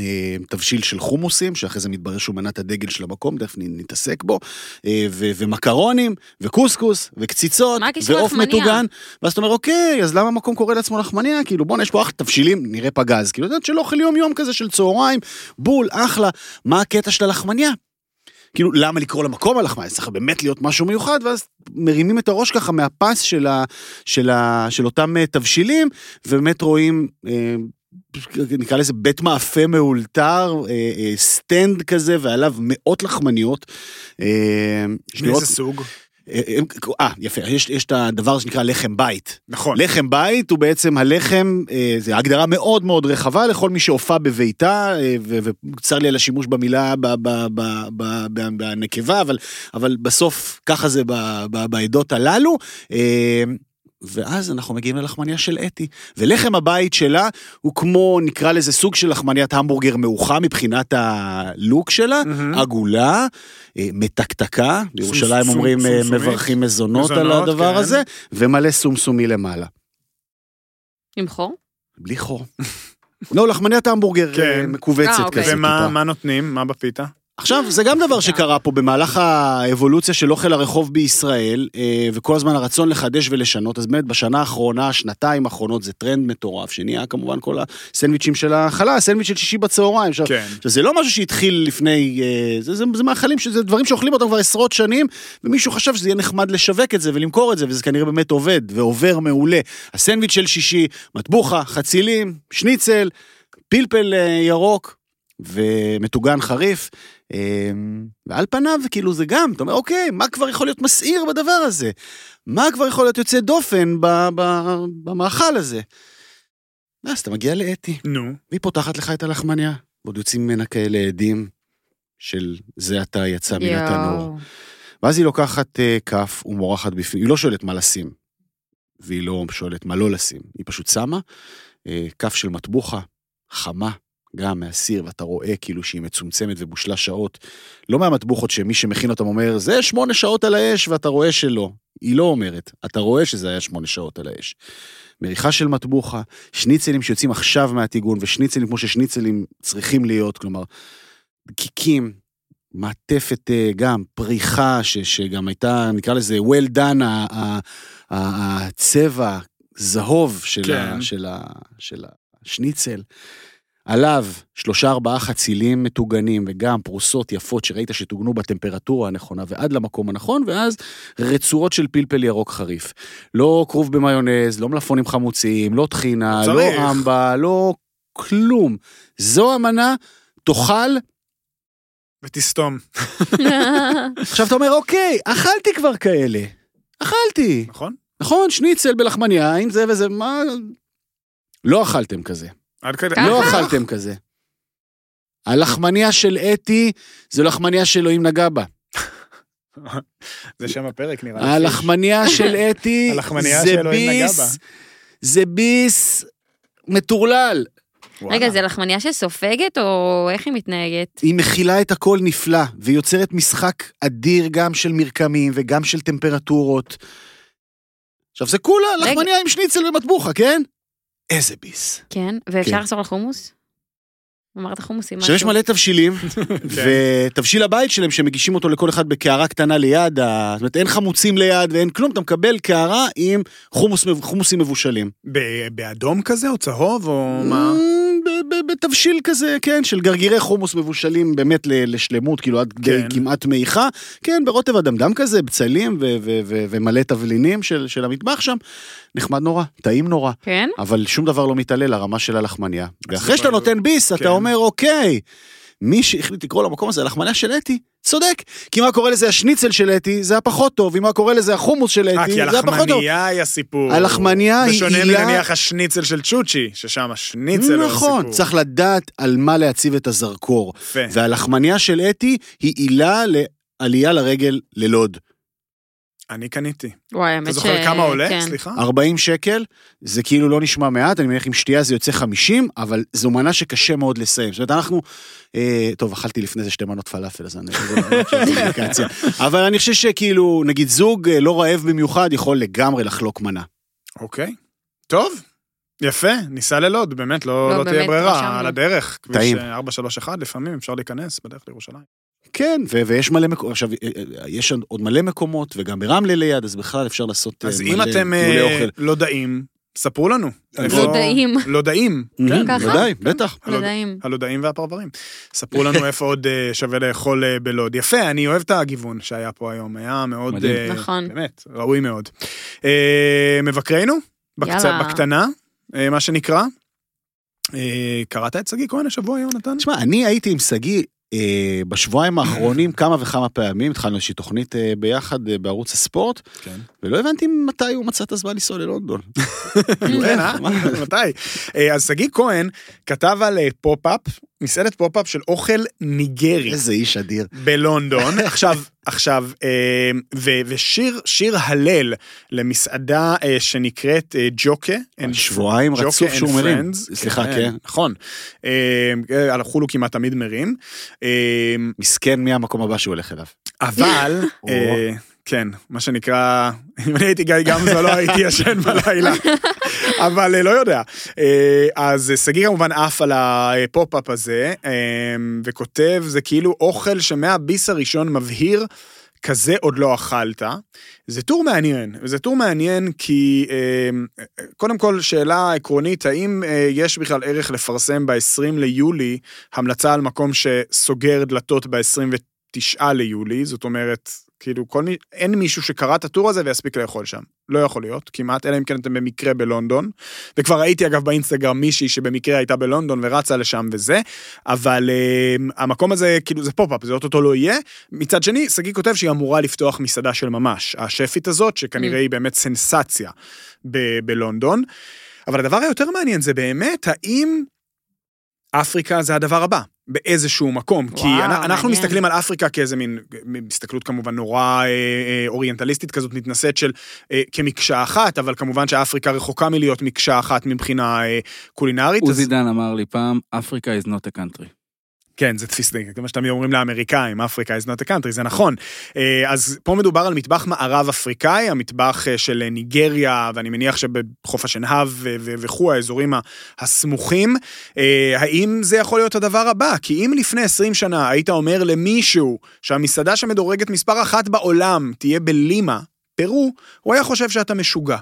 אה, תבשיל של חומוסים, שאחרי זה מתברר שהוא מנת הדגל של המקום, תכף נתעסק בו, אה, ו- ומקרונים, וקוסקוס, וקציצות, ועוף? מטוגן, ואז אתה אומר, אוקיי, אז למה המקום קורא לעצמו לחמניה? כאילו, בואנה, יש פה אחלה תבשילים, נראה פגז, כאילו, אתה יודע, של אוכל יום-יום כזה של צהריים, בול, אחלה, מה הקטע של הלחמניה? כאילו, למה לקרוא למקום הלחמניה? צריך באמת להיות משהו מיוחד, ואז מרימים את הראש ככה מהפס של, ה, של, ה, של אותם אה, תבשילים, ובאמת רואים, אה, נקרא לזה בית מאפה מאולתר, אה, אה, סטנד כזה, ועליו מאות לחמניות. אה, מאיזה סוג? אה, יפה, יש, יש את הדבר שנקרא לחם בית. נכון. לחם בית הוא בעצם הלחם, אה, זו הגדרה מאוד מאוד רחבה לכל מי שהופע בביתה, אה, וצר לי על השימוש במילה ב- ב- ב- ב- ב- בנקבה, אבל, אבל בסוף ככה זה ב- ב- בעדות הללו. אה, ואז אנחנו מגיעים ללחמניה של אתי. ולחם הבית שלה הוא כמו, נקרא לזה סוג של לחמניית המבורגר מאוחה מבחינת הלוק שלה, מהמם. עגולה, אה, מתקתקה, בירושלים סום- אומרים אה, סומסומית. מברכים מזונות על מזונות, הדבר כן. הזה, ומלא סומסומי למעלה. עם חור? בלי חור. [laughs] לא, לחמניית המבורגר כן. אה, מכווצת אוקיי. כזה ומה נותנים? מה בפיתה? עכשיו, זה גם דבר שקרה פה במהלך האבולוציה של אוכל הרחוב בישראל, אה, וכל הזמן הרצון לחדש ולשנות, אז באמת בשנה האחרונה, שנתיים האחרונות, זה טרנד מטורף, שנהיה כמובן כל הסנדוויצ'ים של החלה, הסנדוויץ' של שישי בצהריים. כן. עכשיו, זה לא משהו שהתחיל לפני, אה, זה, זה, זה מאכלים, שזה דברים שאוכלים אותם כבר עשרות שנים, ומישהו חשב שזה יהיה נחמד לשווק את זה ולמכור את זה, וזה כנראה באמת עובד, ועובר מעולה. הסנדוויץ' של שישי, מטבוחה, חצילים, שניצל, פלפל אה, ירוק, ומטוגן חריף, אה, ועל פניו, כאילו זה גם, אתה אומר, אוקיי, מה כבר יכול להיות מסעיר בדבר הזה? מה כבר יכול להיות יוצא דופן ב- ב- במאכל הזה? ואז אתה מגיע לאתי. נו. והיא פותחת לך את הלחמניה, ועוד יוצאים ממנה כאלה עדים של זה עתה יצא מן התנור. ואז היא לוקחת אה, כף ומורחת בפנים, היא לא שואלת מה לשים, והיא לא שואלת מה לא לשים, היא פשוט שמה אה, כף של מטבוחה, חמה, גם מהסיר, ואתה רואה כאילו שהיא מצומצמת ובושלה שעות. לא מהמטבוחות שמי שמכין אותם אומר, זה שמונה שעות על האש, ואתה רואה שלא. היא לא אומרת, אתה רואה שזה היה שמונה שעות על האש. מריחה של מטבוחה, שניצלים שיוצאים עכשיו מהטיגון, ושניצלים כמו ששניצלים צריכים להיות, כלומר, קיקים, מעטפת אה, גם, פריחה, ש, שגם הייתה, נקרא לזה well done, הצבע, זהוב של, כן. ה, של, ה, של השניצל. עליו שלושה ארבעה חצילים מטוגנים וגם פרוסות יפות שראית שטוגנו בטמפרטורה הנכונה ועד למקום הנכון ואז רצועות של פלפל ירוק חריף. לא כרוב במיונז, לא מלפונים חמוצים, לא טחינה, לא לא. אמבה, לא כלום. זו המנה, תאכל. ותסתום. [laughs] עכשיו אתה אומר אוקיי, אכלתי כבר כאלה. אכלתי. נכון? נכון, שניצל בלחמניה, עם זה וזה, מה... לא אכלתם כזה. עד כדי... לא אכלתם כזה. הלחמניה של אתי זו לחמניה שאלוהים נגע בה. [laughs] זה שם הפרק נראה לי. הלחמניה של [laughs] אתי זה ביס, זה ביס מטורלל. רגע, זה לחמניה שסופגת, או איך היא מתנהגת? היא מכילה את הכל נפלא, ויוצרת משחק אדיר גם של מרקמים וגם של טמפרטורות. עכשיו זה כולה. לחמניה עם שניצל ומטבוחה, כן? איזה ביס. כן, ואפשר כן. לחזור לחומוס? אמרת חומוס עם משהו. עכשיו יש מלא תבשילים, [laughs] ותבשיל הבית שלהם שמגישים אותו לכל אחד בקערה קטנה ליד, זאת אומרת אין חמוצים ליד ואין כלום, אתה מקבל קערה עם חומוס, חומוסים מבושלים. באדום כזה, או צהוב, או מה? בתבשיל כזה, כן, של גרגירי חומוס מבושלים באמת לשלמות, כאילו עד כדי כן. כמעט מעיכה. כן, ברוטב אדמדם כזה, בצלים ו- ו- ו- ומלא תבלינים של של המטבח שם. נחמד נורא, טעים נורא. כן? אבל שום דבר לא מתעלה לרמה של הלחמניה. ואחרי שאתה נותן ביס, כן. אתה אומר, אוקיי, מי שהחליט לקרוא למקום הזה הלחמניה של אתי, צודק. כי אם היה קורא לזה השניצל של אתי, זה הפחות טוב, אם היה קורא לזה החומוס של אה, אתי, כי זה הפחות טוב. הלחמניה היא הסיפור. הלחמניה היא בשונה מנניח השניצל של צ'וצ'י, ששם השניצל הוא הסיפור. נכון, צריך לדעת על מה להציב את הזרקור. והלחמניה של אתי היא עילה לעלייה לרגל ללוד. אני קניתי. וואי, האמת אתה ש... זוכר כמה עולה? כן. סליחה? 40 שקל, זה כאילו לא נשמע מעט, אני מניח עם שתייה זה יוצא 50, אבל זו מנה שקשה מאוד לסיים. זאת אומרת, אנחנו, אה, טוב, אכלתי לפני זה שתי מנות פלאפל, אז אני זה לא- לא. [laughs] אבל אני חושב שכאילו, נגיד זוג אה, לא רעב במיוחד, יכול לגמרי לחלוק מנה. אוקיי. טוב. יפה, ניסע ללוד, באמת, לא, לא, לא תהיה באמת, ברירה, רשמנו. על הדרך. כביש טעים. אה, 431, לפעמים אפשר להיכנס בדרך לירושלים. כן, ו- ויש מלא מקומות, עכשיו, אה, אה, יש עוד מלא מקומות, וגם ברמלה ליד, אז בכלל אפשר לעשות אה, אז מלא אם אתם אוכל. לא דאים, ספרו לנו. לא איפה- דאים. לא דאים. [laughs] כן, ככה? ודאי, בטח. הלא- מדעים. הלודאים והפרברים. ספרו לנו [laughs] איפה עוד שווה לאכול בלוד. יפה, אני אוהב את הגיוון שהיה פה היום, היה מאוד... נכון. באמת, ראוי מאוד. מבקרינו. בקטנה, מה שנקרא. קראת את שגיא כהן השבוע, יונתן? תשמע, אני הייתי עם שגיא בשבועיים האחרונים [laughs] כמה וכמה פעמים, התחלנו איזושהי תוכנית אה, ביחד אה, בערוץ הספורט, כן. ולא הבנתי מתי הוא מצא את הזמן לנסוע ללונדון. [laughs] כן, אה? [laughs] מתי? אה, אז שגיא כהן כתב על אה, פופ-אפ, מסעדת פופ-אפ של אוכל ניגרי. איזה איש אדיר. בלונדון. [laughs] עכשיו, עכשיו, אה, ו- ושיר, שיר הלל למסעדה אה, שנקראת אה, ג'וקה. שבועיים רצוף שהוא מרים. סליחה, כן. נכון. אה, על החול הוא כמעט תמיד מרים. מסכן מי המקום הבא שהוא הולך אליו. אבל, [laughs] כן, מה שנקרא, אם אני הייתי גיא גמזו לא הייתי ישן [laughs] בלילה, אבל אה, לא יודע. אה, אז אה, שגיא כמובן עף על הפופ-אפ הזה, אה, וכותב, זה כאילו אוכל שמהביס הראשון מבהיר, כזה עוד לא אכלת. זה טור מעניין, וזה טור מעניין כי אה, קודם כל שאלה עקרונית, האם אה, יש בכלל ערך לפרסם ב-20 ליולי המלצה על מקום שסוגר דלתות ב-29 ליולי, זאת אומרת, כאילו כל מי, אין מישהו שקרא את הטור הזה ויספיק לאכול שם. לא יכול להיות, כמעט, אלא אם כן אתם במקרה בלונדון. וכבר ראיתי אגב באינסטגרם מישהי שבמקרה הייתה בלונדון ורצה לשם וזה, אבל אה, המקום הזה, כאילו זה פופ-אפ, זה אוטוטו לא יהיה. מצד שני, שגיא כותב שהיא אמורה לפתוח מסעדה של ממש. השפית הזאת, שכנראה היא באמת סנסציה ב- בלונדון. אבל הדבר היותר מעניין זה באמת, האם אפריקה זה הדבר הבא. באיזשהו מקום, כי וואו, אנחנו מעניין. מסתכלים על אפריקה כאיזה מין, מין הסתכלות כמובן נורא אה, אה, אוריינטליסטית כזאת מתנשאת של אה, כמקשה אחת, אבל כמובן שאפריקה רחוקה מלהיות מקשה אחת מבחינה אה, קולינרית. עוזי אז- דן אמר לי פעם, אפריקה is not a country. כן, זה תפיס, זה מה שתמיד אומרים לאמריקאים, אפריקה is not a country, זה נכון. אה, אז פה מדובר על מטבח מערב אפריקאי, המטבח אה, של ניגריה, ואני מניח שבחוף השנהב וכו', האזורים הסמוכים. אה, האם זה יכול להיות הדבר הבא? כי אם לפני 20 שנה היית אומר למישהו שהמסעדה שמדורגת מספר אחת בעולם תהיה בלימה, פרו, הוא היה חושב שאתה משוגע.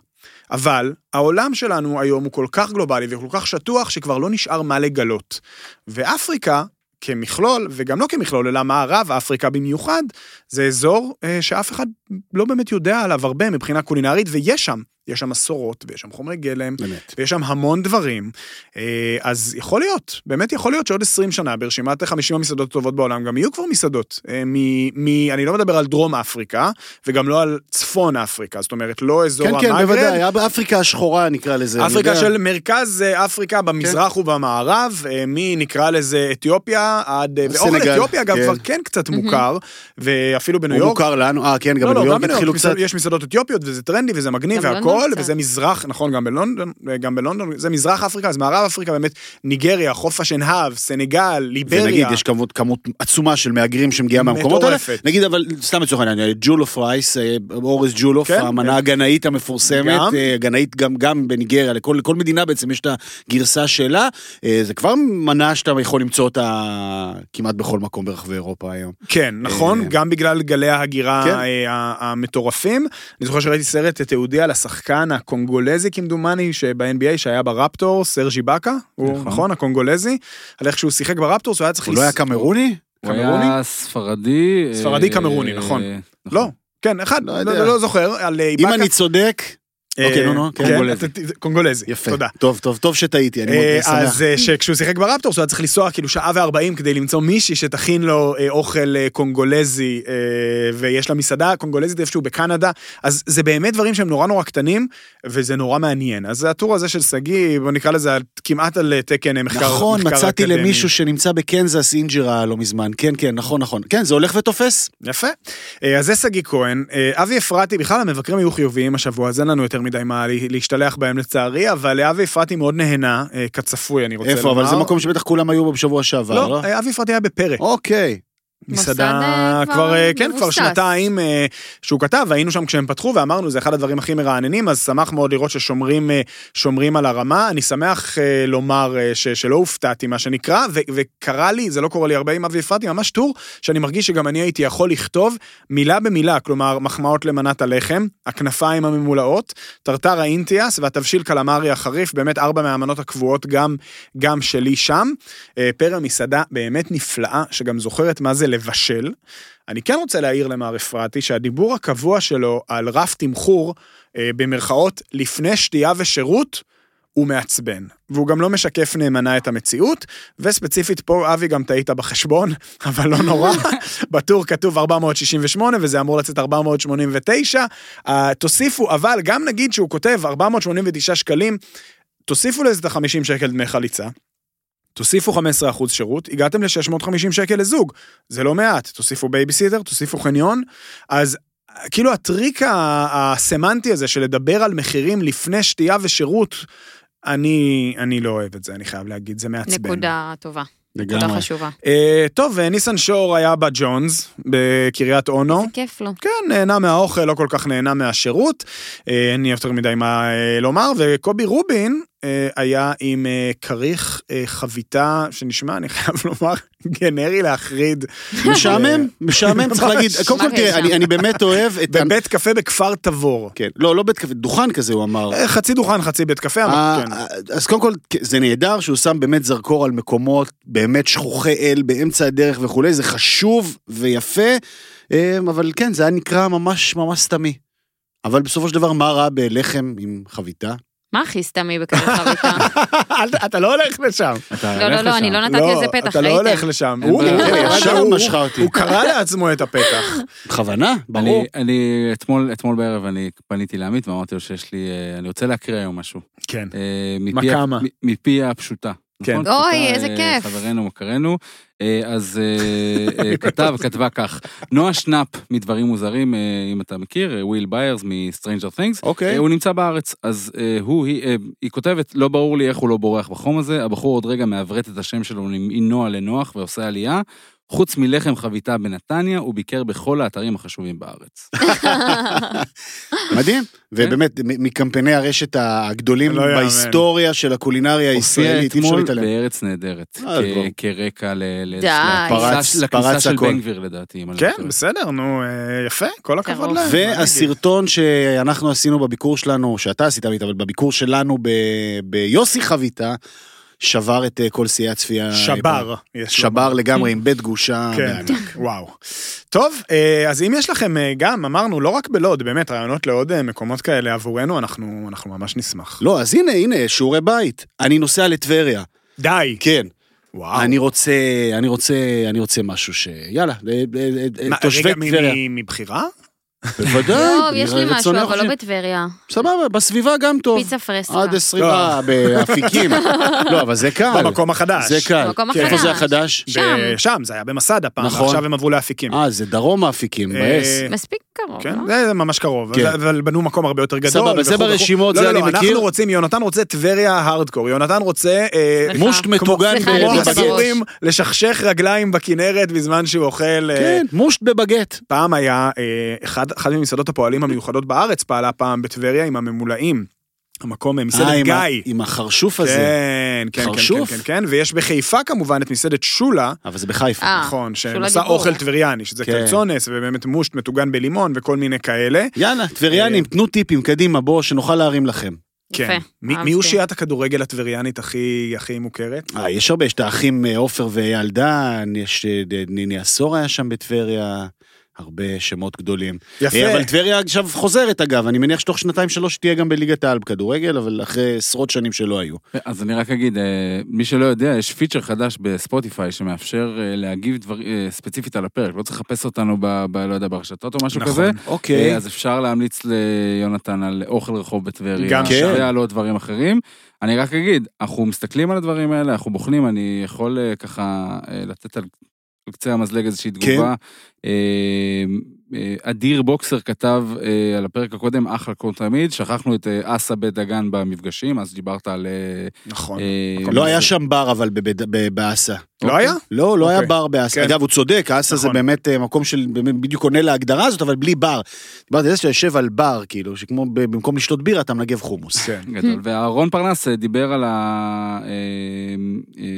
אבל העולם שלנו היום הוא כל כך גלובלי וכל כך שטוח שכבר לא נשאר מה לגלות. ואפריקה, כמכלול, וגם לא כמכלול, אלא מערב אפריקה במיוחד, זה אזור אה, שאף אחד לא באמת יודע עליו הרבה מבחינה קולינרית, ויש שם, יש שם מסורות, ויש שם חומרי גלם, באמת. ויש שם המון דברים. אה, אז יכול להיות, באמת יכול להיות שעוד 20 שנה ברשימת 50 המסעדות הטובות בעולם גם יהיו כבר מסעדות. אה, מ, מ, אני לא מדבר על דרום אפריקה, וגם לא על צפון אפריקה, זאת אומרת, לא אזור כן, המגרב. כן, בוודאי, היה באפריקה השחורה נקרא לזה. אפריקה. של מרכז אה, אפריקה במזרח ובמערב, אה, מנקרא לזה אתיופיה עד... ואוכל סנגל, אתיופיה אגב כן. כבר כן קצת מוכר, ואפילו בניו הוא יורק. מוכר לנו, אה כן, גם לא, לא, בניו גם יורק התחילו קצת. יש מסעדות אתיופיות וזה טרנדי וזה מגניב גם והכל, בגדול, קצת. וזה מזרח, נכון, גם בלונדון, גם בלונדון, זה מזרח אפריקה, אז מערב אפריקה באמת, ניגריה, חוף השנהב, סנגל, ליבריה. ונגיד, יש כמות, כמות עצומה של מהגרים שמגיעה מהמקומות האלה. מטורפת. נגיד, אבל סתם לצורך העניין, ג'ולוף רייס, אה, אורז ג'ולוף, כן, המנה כן. הגנאית המפורסמת, גם. אה, הגנאית גם, גם בניגריה, לכל, לכל מדינה בעצם יש את הגרסה שלה. אה, זה כבר מנה שאתה יכול למצוא אותה כמעט בכל מקום ברחבי אירופה היום. כן, נכון, אה, גם בגלל גלי ההגירה כן. אה, המטורפים. אני זוכר שראיתי סרט תיעודי על השחקן הקונגולזי כמדומני, שב-NBA שהיה ברפטור, סרג' איבאקה, הוא נכון. נכון, הקונגולזי, על איך שהוא שיחק ברפטורס, הוא היה צריך... הוא לא היה קמרוני? הוא? היה ספרדי. ספרדי אה, קמרוני, נכון. לא, כן, אחד, לא לא. לא, לא זוכר, על אה, אם. אני צודק, אוקיי, נו, נו, כן. קונגולזי. קונגולזי, יפה. תודה. טוב, טוב, טוב שטעיתי, אני מאוד אה, שמח. אז אה, שכשהוא שיחק ברפטורס הוא היה צריך לנסוע כאילו שעה וארבעים כדי למצוא מישהי שתכין לו אה, אוכל אה, קונגולזי אה, ויש לה מסעדה קונגולזית איפשהו בקנדה אז זה באמת דברים שהם נורא נורא קטנים וזה נורא מעניין אז הטור הזה של שגיא בוא נקרא לזה כמעט על אה, תקן אה, מחקר נכון, מחקר מצאתי אקדמי. למישהו שנמצא בקנזס אינג'רה לא מזמן. כן, כן, נכון, נכון. כן, זה הולך ותופס. יפה. אה, אז זה שגיא כהן. אה, אבי אפרתי, בכלל המבקרים היו חיוביים השבוע, אז אין לנו יותר מדי מה לה- להשתלח בהם לצערי, אבל אבי אפרתי מאוד נהנה, אה, כצפוי אני רוצה איפה? לומר. אבל זה מקום שבטח כולם היו בו בשבוע שעבר, לא, לא? אה, אבי אפרתי היה בפרא. אוקיי. מסעדה כבר, אה, כן, כבר. שנתיים אה, שהוא כתב, והיינו שם כשהם פתחו ואמרנו זה אחד הדברים הכי מרעננים, אז שמח מאוד לראות ששומרים אה, על הרמה. אני שמח לומר ש- שלא הופתעתי מה שנקרא, ו- וקרה לי, זה לא קורה לי הרבה עם אבי אפרתי, ממש טור, שאני מרגיש שגם אני הייתי יכול לכתוב מילה במילה, כלומר מחמאות למנת הלחם, הכנפיים הממולאות, טרטר האינטיאס והתבשיל קלמרי החריף, באמת ארבע מהמנות הקבועות גם, גם שלי שם. פרא מסעדה באמת נפלאה, שגם זוכרת מה זה לבשל. אני כן רוצה להעיר למר אפרתי שהדיבור הקבוע שלו על רף תמחור, אה, במרכאות, לפני שתייה ושירות, הוא מעצבן, והוא גם לא משקף נאמנה את המציאות, וספציפית פה, אבי, גם טעית בחשבון, [laughs] אבל לא נורא, [laughs] בטור כתוב 468 וזה אמור לצאת 489, uh, תוסיפו, אבל גם נגיד שהוא כותב 489 שקלים, תוסיפו לזה את ה-50 שקל דמי חליצה. תוסיפו 15% שירות, הגעתם ל-650 שקל לזוג, זה לא מעט, תוסיפו בייביסיטר, תוסיפו חניון, אז כאילו הטריק הסמנטי הזה של לדבר על מחירים לפני שתייה ושירות, אני, אני לא אוהב את זה, אני חייב להגיד, זה מעצבן. נקודה טובה. נקודה לגמרי. חשובה. אה, טוב, וניסן שור היה בג'ונס, בקריית אונו. זה כיף לו. כן, נהנה מהאוכל, לא כל כך נהנה מהשירות, אה, אין לי יותר מדי מה אה, לומר, וקובי רובין אה, היה עם אה, כריך אה, חביתה, שנשמע, אני חייב [laughs] לומר, גנרי להחריד. משעמם, [laughs] משעמם, צריך להגיד. קודם כל, תראה, אני- באמת אוהב את... בבית קפה בכפר תבור. כן, לא, לא בית קפה, דוכן כזה הוא אמר. אה, חצי דוכן, חצי בית קפה, אה, כן. אה, אז קודם כל, זה נהדר שהוא שם באמת זרקור על מקומות באמת שכוחי אל באמצע הדרך וכולי, זה חשוב ויפה, אה, אבל כן, זה היה נקרא ממש ממש סתמי. אבל בסופו של דבר, מה רע בלחם עם חביתה? מה הכי סתמי בכזה חביתה? [laughs] אתה לא הולך לשם. לא, לא, לא, אני. לא נתתי לזה פתח, אתה לא ראיתם? הולך לשם. אין הוא- קרא לעצמו את הפתח. בכוונה, ברור. אני, אני, אתמול, בערב אני פניתי לעמית ואמרתי לו שיש לי, אה, אני רוצה להקריא היום משהו. כן. אה, מה כמה? מפי הפשוטה. כן. נכון? אוי, איזה אה, כיף. חברנו, מכרנו. אה, אז אה, [laughs] כתב, כתבה כך, נואה שנאפ מדברים מוזרים, אם אתה מכיר, וויל ביירס מ-Stranger Things. אוקיי. אה, הוא נמצא בארץ, אז הוא, היא, היא כותבת, לא ברור לי איך הוא לא בורח בחום הזה, הבחור עוד רגע מעברת את השם שלו מנוע לנוח ועושה עלייה. חוץ מלחם חביתה בנתניה, הוא ביקר בכל האתרים החשובים בארץ. [laughs] מדהים. ובאמת, מ- מקמפייני הרשת הגדולים לא. בהיסטוריה של הקולינריה הופיע הישראלית, אי אפשר אתמול להתעלם. בארץ נהדרת, אה. כרקע. לכניסה- של. בן גביר לדעתי. לא כן. בסדר, נו, אה, יפה, כל הכבוד. להם. והסרטון שאנחנו עשינו בביקור שלנו, שאתה עשית אבל בביקור שלנו ביוסי חביתה, שבר את אה, כל שיאי הצפייה. שבר. שבר. לגמרי עם בית גושה. כן. וואו. טוב, אה, אז אם יש לכם אה, גם, אמרנו, לא רק בלוד, באמת, רעיונות לעוד מקומות כאלה עבורנו, אנחנו אנחנו ממש נשמח. לא, אז הנה, הנה, שיעורי בית. אני נוסע לטבריה. די. כן. וואו. אני רוצה, אני רוצה, אני רוצה משהו ש... יאללה, תושבי רגע, טבריה. מ- מבחירה? בוודאי. טוב, יש לי משהו, אבל. לא בטבריה. סבבה, בסביבה גם טוב. פיצה פרסקה. עד 20, אה, באפיקים. [laughs] לא, אבל זה קל. במקום החדש. זה קל. במקום איפה החדש. זה החדש? שם. שם, זה היה במסדה פעם, נכון. ועכשיו הם עברו לאפיקים. אה, זה דרום האפיקים, מבאס. אה, מספיק קרוב, כן, לא? זה ממש קרוב, כן. אבל בנו מקום הרבה יותר גדול. סבבה, זה. ברשימות, לא, זה לא, אני לא, מכיר. אנחנו רוצים, יונתן רוצה טבריה הארדקור, יונתן רוצה... אה. מושט מטוגן בבגט. לשכשך רגליים בכנרת בזמן שהוא אוכל... אה, כן, מושט בבגט. פעם היה, אחד, אחת ממסעדות הפועלים המיוחדות בארץ פעלה פעם בטבריה עם הממולאים. המקום, אה, מסעדת אה, גיא. עם החרשוף הזה. כן, כן, כן, כן, חרשוף? כן, כן, ויש בחיפה כמובן את מסעדת שולה, אבל זה בחיפה. אה, נכון, שעושה. אוכל טבריאני, שזה כן. קלצונס, ובאמת מושט מטוגן בלימון וכל מיני כאלה. יאללה, טבריאנים, תנו טיפים, קדימה, בואו, שנוכל להרים לכם. כן. יפה, מי- אושיית הכדורגל הטבריאנית הכי הכי מוכרת? אה, יש הרבה, יש את האחים עופר ואייל דן, יש ניני עשור היה שם בטבריה, הרבה שמות גדולים. יפה. אה, אבל טבריה עכשיו חוזרת אגב, אני מניח שתוך שנתיים שלוש תהיה גם בליגת העל בכדורגל, אבל אחרי עשרות שנים שלא היו. אז אני רק אגיד, אה, מי שלא יודע, יש פיצ'ר חדש בספוטיפיי שמאפשר אה, להגיב דבר, ספציפית על הפרק, לא צריך לחפש אותנו ב... ב לא יודע, ברשתות או משהו נכון. כזה. אוקיי. אה, אז אפשר להמליץ ליונתן על אוכל רחוב בטבריה, גם כן. ועל עוד דברים אחרים. אני רק אגיד, אנחנו מסתכלים על הדברים האלה, אנחנו בוחנים, אני יכול ככה לתת על על קצה המזלג איזושהי כן. תגובה. אה, אדיר בוקסר כתב אה, על הפרק הקודם, אחלה כמו תמיד, שכחנו את אסא בית דגן במפגשים, אז דיברת על... נכון. לא היה שם בר אבל באסה. לא היה? לא, לא היה אוקיי. בר באסה. כן. אגב, הוא צודק, האסה זה נכון. באמת אה, מקום של, בדיוק עונה להגדרה הזאת, אבל בלי בר. דיברתי על זה שאתה יושב על בר, כאילו, שכמו ב- במקום לשתות בירה אתה מנגב חומוס. כן. [laughs] גדול. ואהרון פרנס אה, דיבר על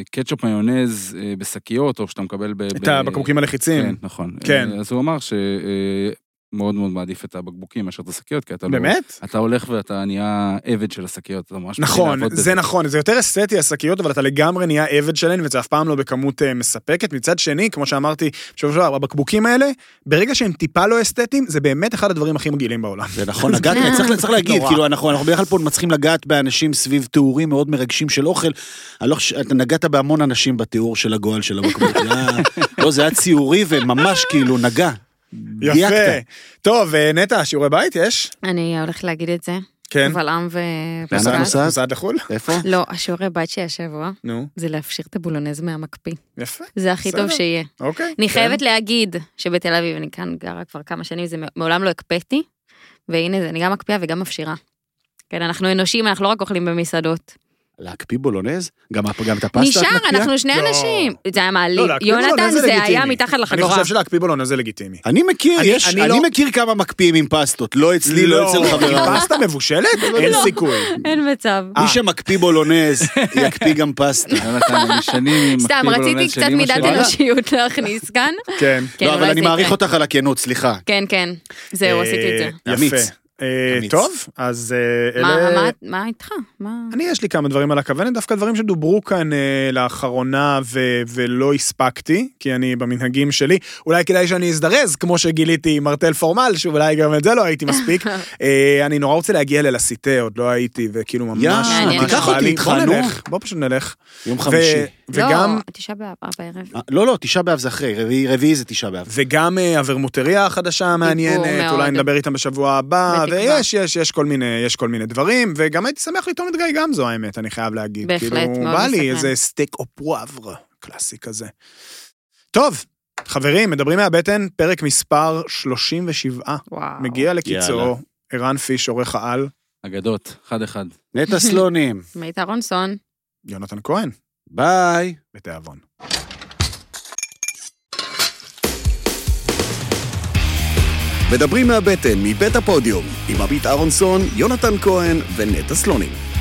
הקטשופ מיונז אה, בשקיות, או שאתה מקבל ב... את ב- הבקבוקים הלחיצים. כן, נכון. כן. אז הוא אמר שמאוד מאוד מעדיף את הבקבוקים מאשר את השקיות, כי אתה לא... באמת? אתה הולך ואתה נהיה עבד של השקיות, אתה ממש... נכון, זה בזה. נכון, זה יותר אסתטי השקיות, אבל אתה לגמרי נהיה עבד שלהן, וזה אף פעם לא בכמות אה, מספקת. מצד שני, כמו שאמרתי, בשבוע שעבר, הבקבוקים האלה, ברגע שהם טיפה לא אסתטיים, זה באמת אחד הדברים הכי מגעילים בעולם. זה נכון, נגעת, צריך, צריך להגיד. כאילו, אנחנו, אנחנו בדרך כלל פה מצליחים לגעת באנשים סביב תיאורים מאוד מרגשים של אוכל. לא אתה נגעת בהמון אנשים בתיאור של הגועל של הבקבוק. לא, זה היה ציורי וממש כאילו נגע. יפה. דייקת. טוב, אה, נטע, שיעורי בית יש? אני הולכת להגיד את זה. כן. קבל עם לאן את. נוסעת? נוסעת לחו"ל? איפה? לא, השיעורי בית שלי השבוע נו, זה להפשיר את הבולונז מהמקפיא. יפה. זה הכי טוב. שיהיה. אוקיי. אני כן. חייבת להגיד שבתל אביב, אני כאן גרה כבר כמה שנים, זה מעולם לא הקפאתי, והנה, זה, אני גם מקפיאה וגם מפשירה. כן, אנחנו אנושיים, אנחנו לא רק אוכלים במסעדות. להקפיא בולונז? גם גם את הפסטה את נשאר, מקפיאה? אנחנו שני לא. אנשים. זה היה מעליב. לא, יונתן, זה זה היה. מתחת אני לחגורה. חושב שלהקפיא בולונז זה לגיטימי. אני מכיר, אני- יש, אני אני לא- מכיר כמה מקפיאים עם פסטות, לא אצלי, לא אצל עם חבריי. פסטה מבושלת? אין סיכוי. אין מצב. אה. מי שמקפיא בולונז, יקפיא גם פסטה. אני סתם, רציתי קצת מידת. אנושיות להכניס כאן. כן. כן, לא, אבל אולי אני מעריך. אותך על הכנות, סליחה. כן, כן. זהו, אה, עשיתי את זה. יפה. אה. טוב, אז אה, מה- אלה... מה- מה איתך? מה? אני, יש לי כמה דברים על הכוונת, דווקא דברים שדוברו כאן אה, לאחרונה ו- ולא הספקתי, כי אני במנהגים שלי. אולי כדאי שאני אזדרז, כמו שגיליתי עם מרטל פורמל, שאולי גם את זה לא הייתי מספיק. [laughs] אה, אני נורא רוצה להגיע ללסיטה, עוד לא הייתי, וכאילו ממש ממש תיקח בא אותי. איתך, בוא נו. נלך, בוא פשוט נלך. יום ו- חמישי. וגם... לא, תשעה באב בערב. לא, לא, תשעה באב זה אחרי, רביעי- זה תשעה באב. וגם הוורמוטריה החדשה המעניינת. אולי נדבר איתם בשבוע הבא. ויש, יש, יש כל מיני, יש כל מיני דברים, וגם הייתי שמח לטעום את גיא גמזו, האמת, אני חייב להגיד. בהחלט, כאילו, מאוד בא לי. איזה סטייק או פואבר, קלאסי כזה. טוב, חברים, מדברים מהבטן, פרק מספר 37, וואו. מגיע לקיצו. ערן פיש, עורך העל, אגדות, אחד-אחד. נטע סלונים, [laughs] מיתר רונסון. יונתן כהן, ביי. בתיאבון. מדברים מהבטן, מבית הפודיום, עם עמית אהרונסון, יונתן כהן ונטע סלונים.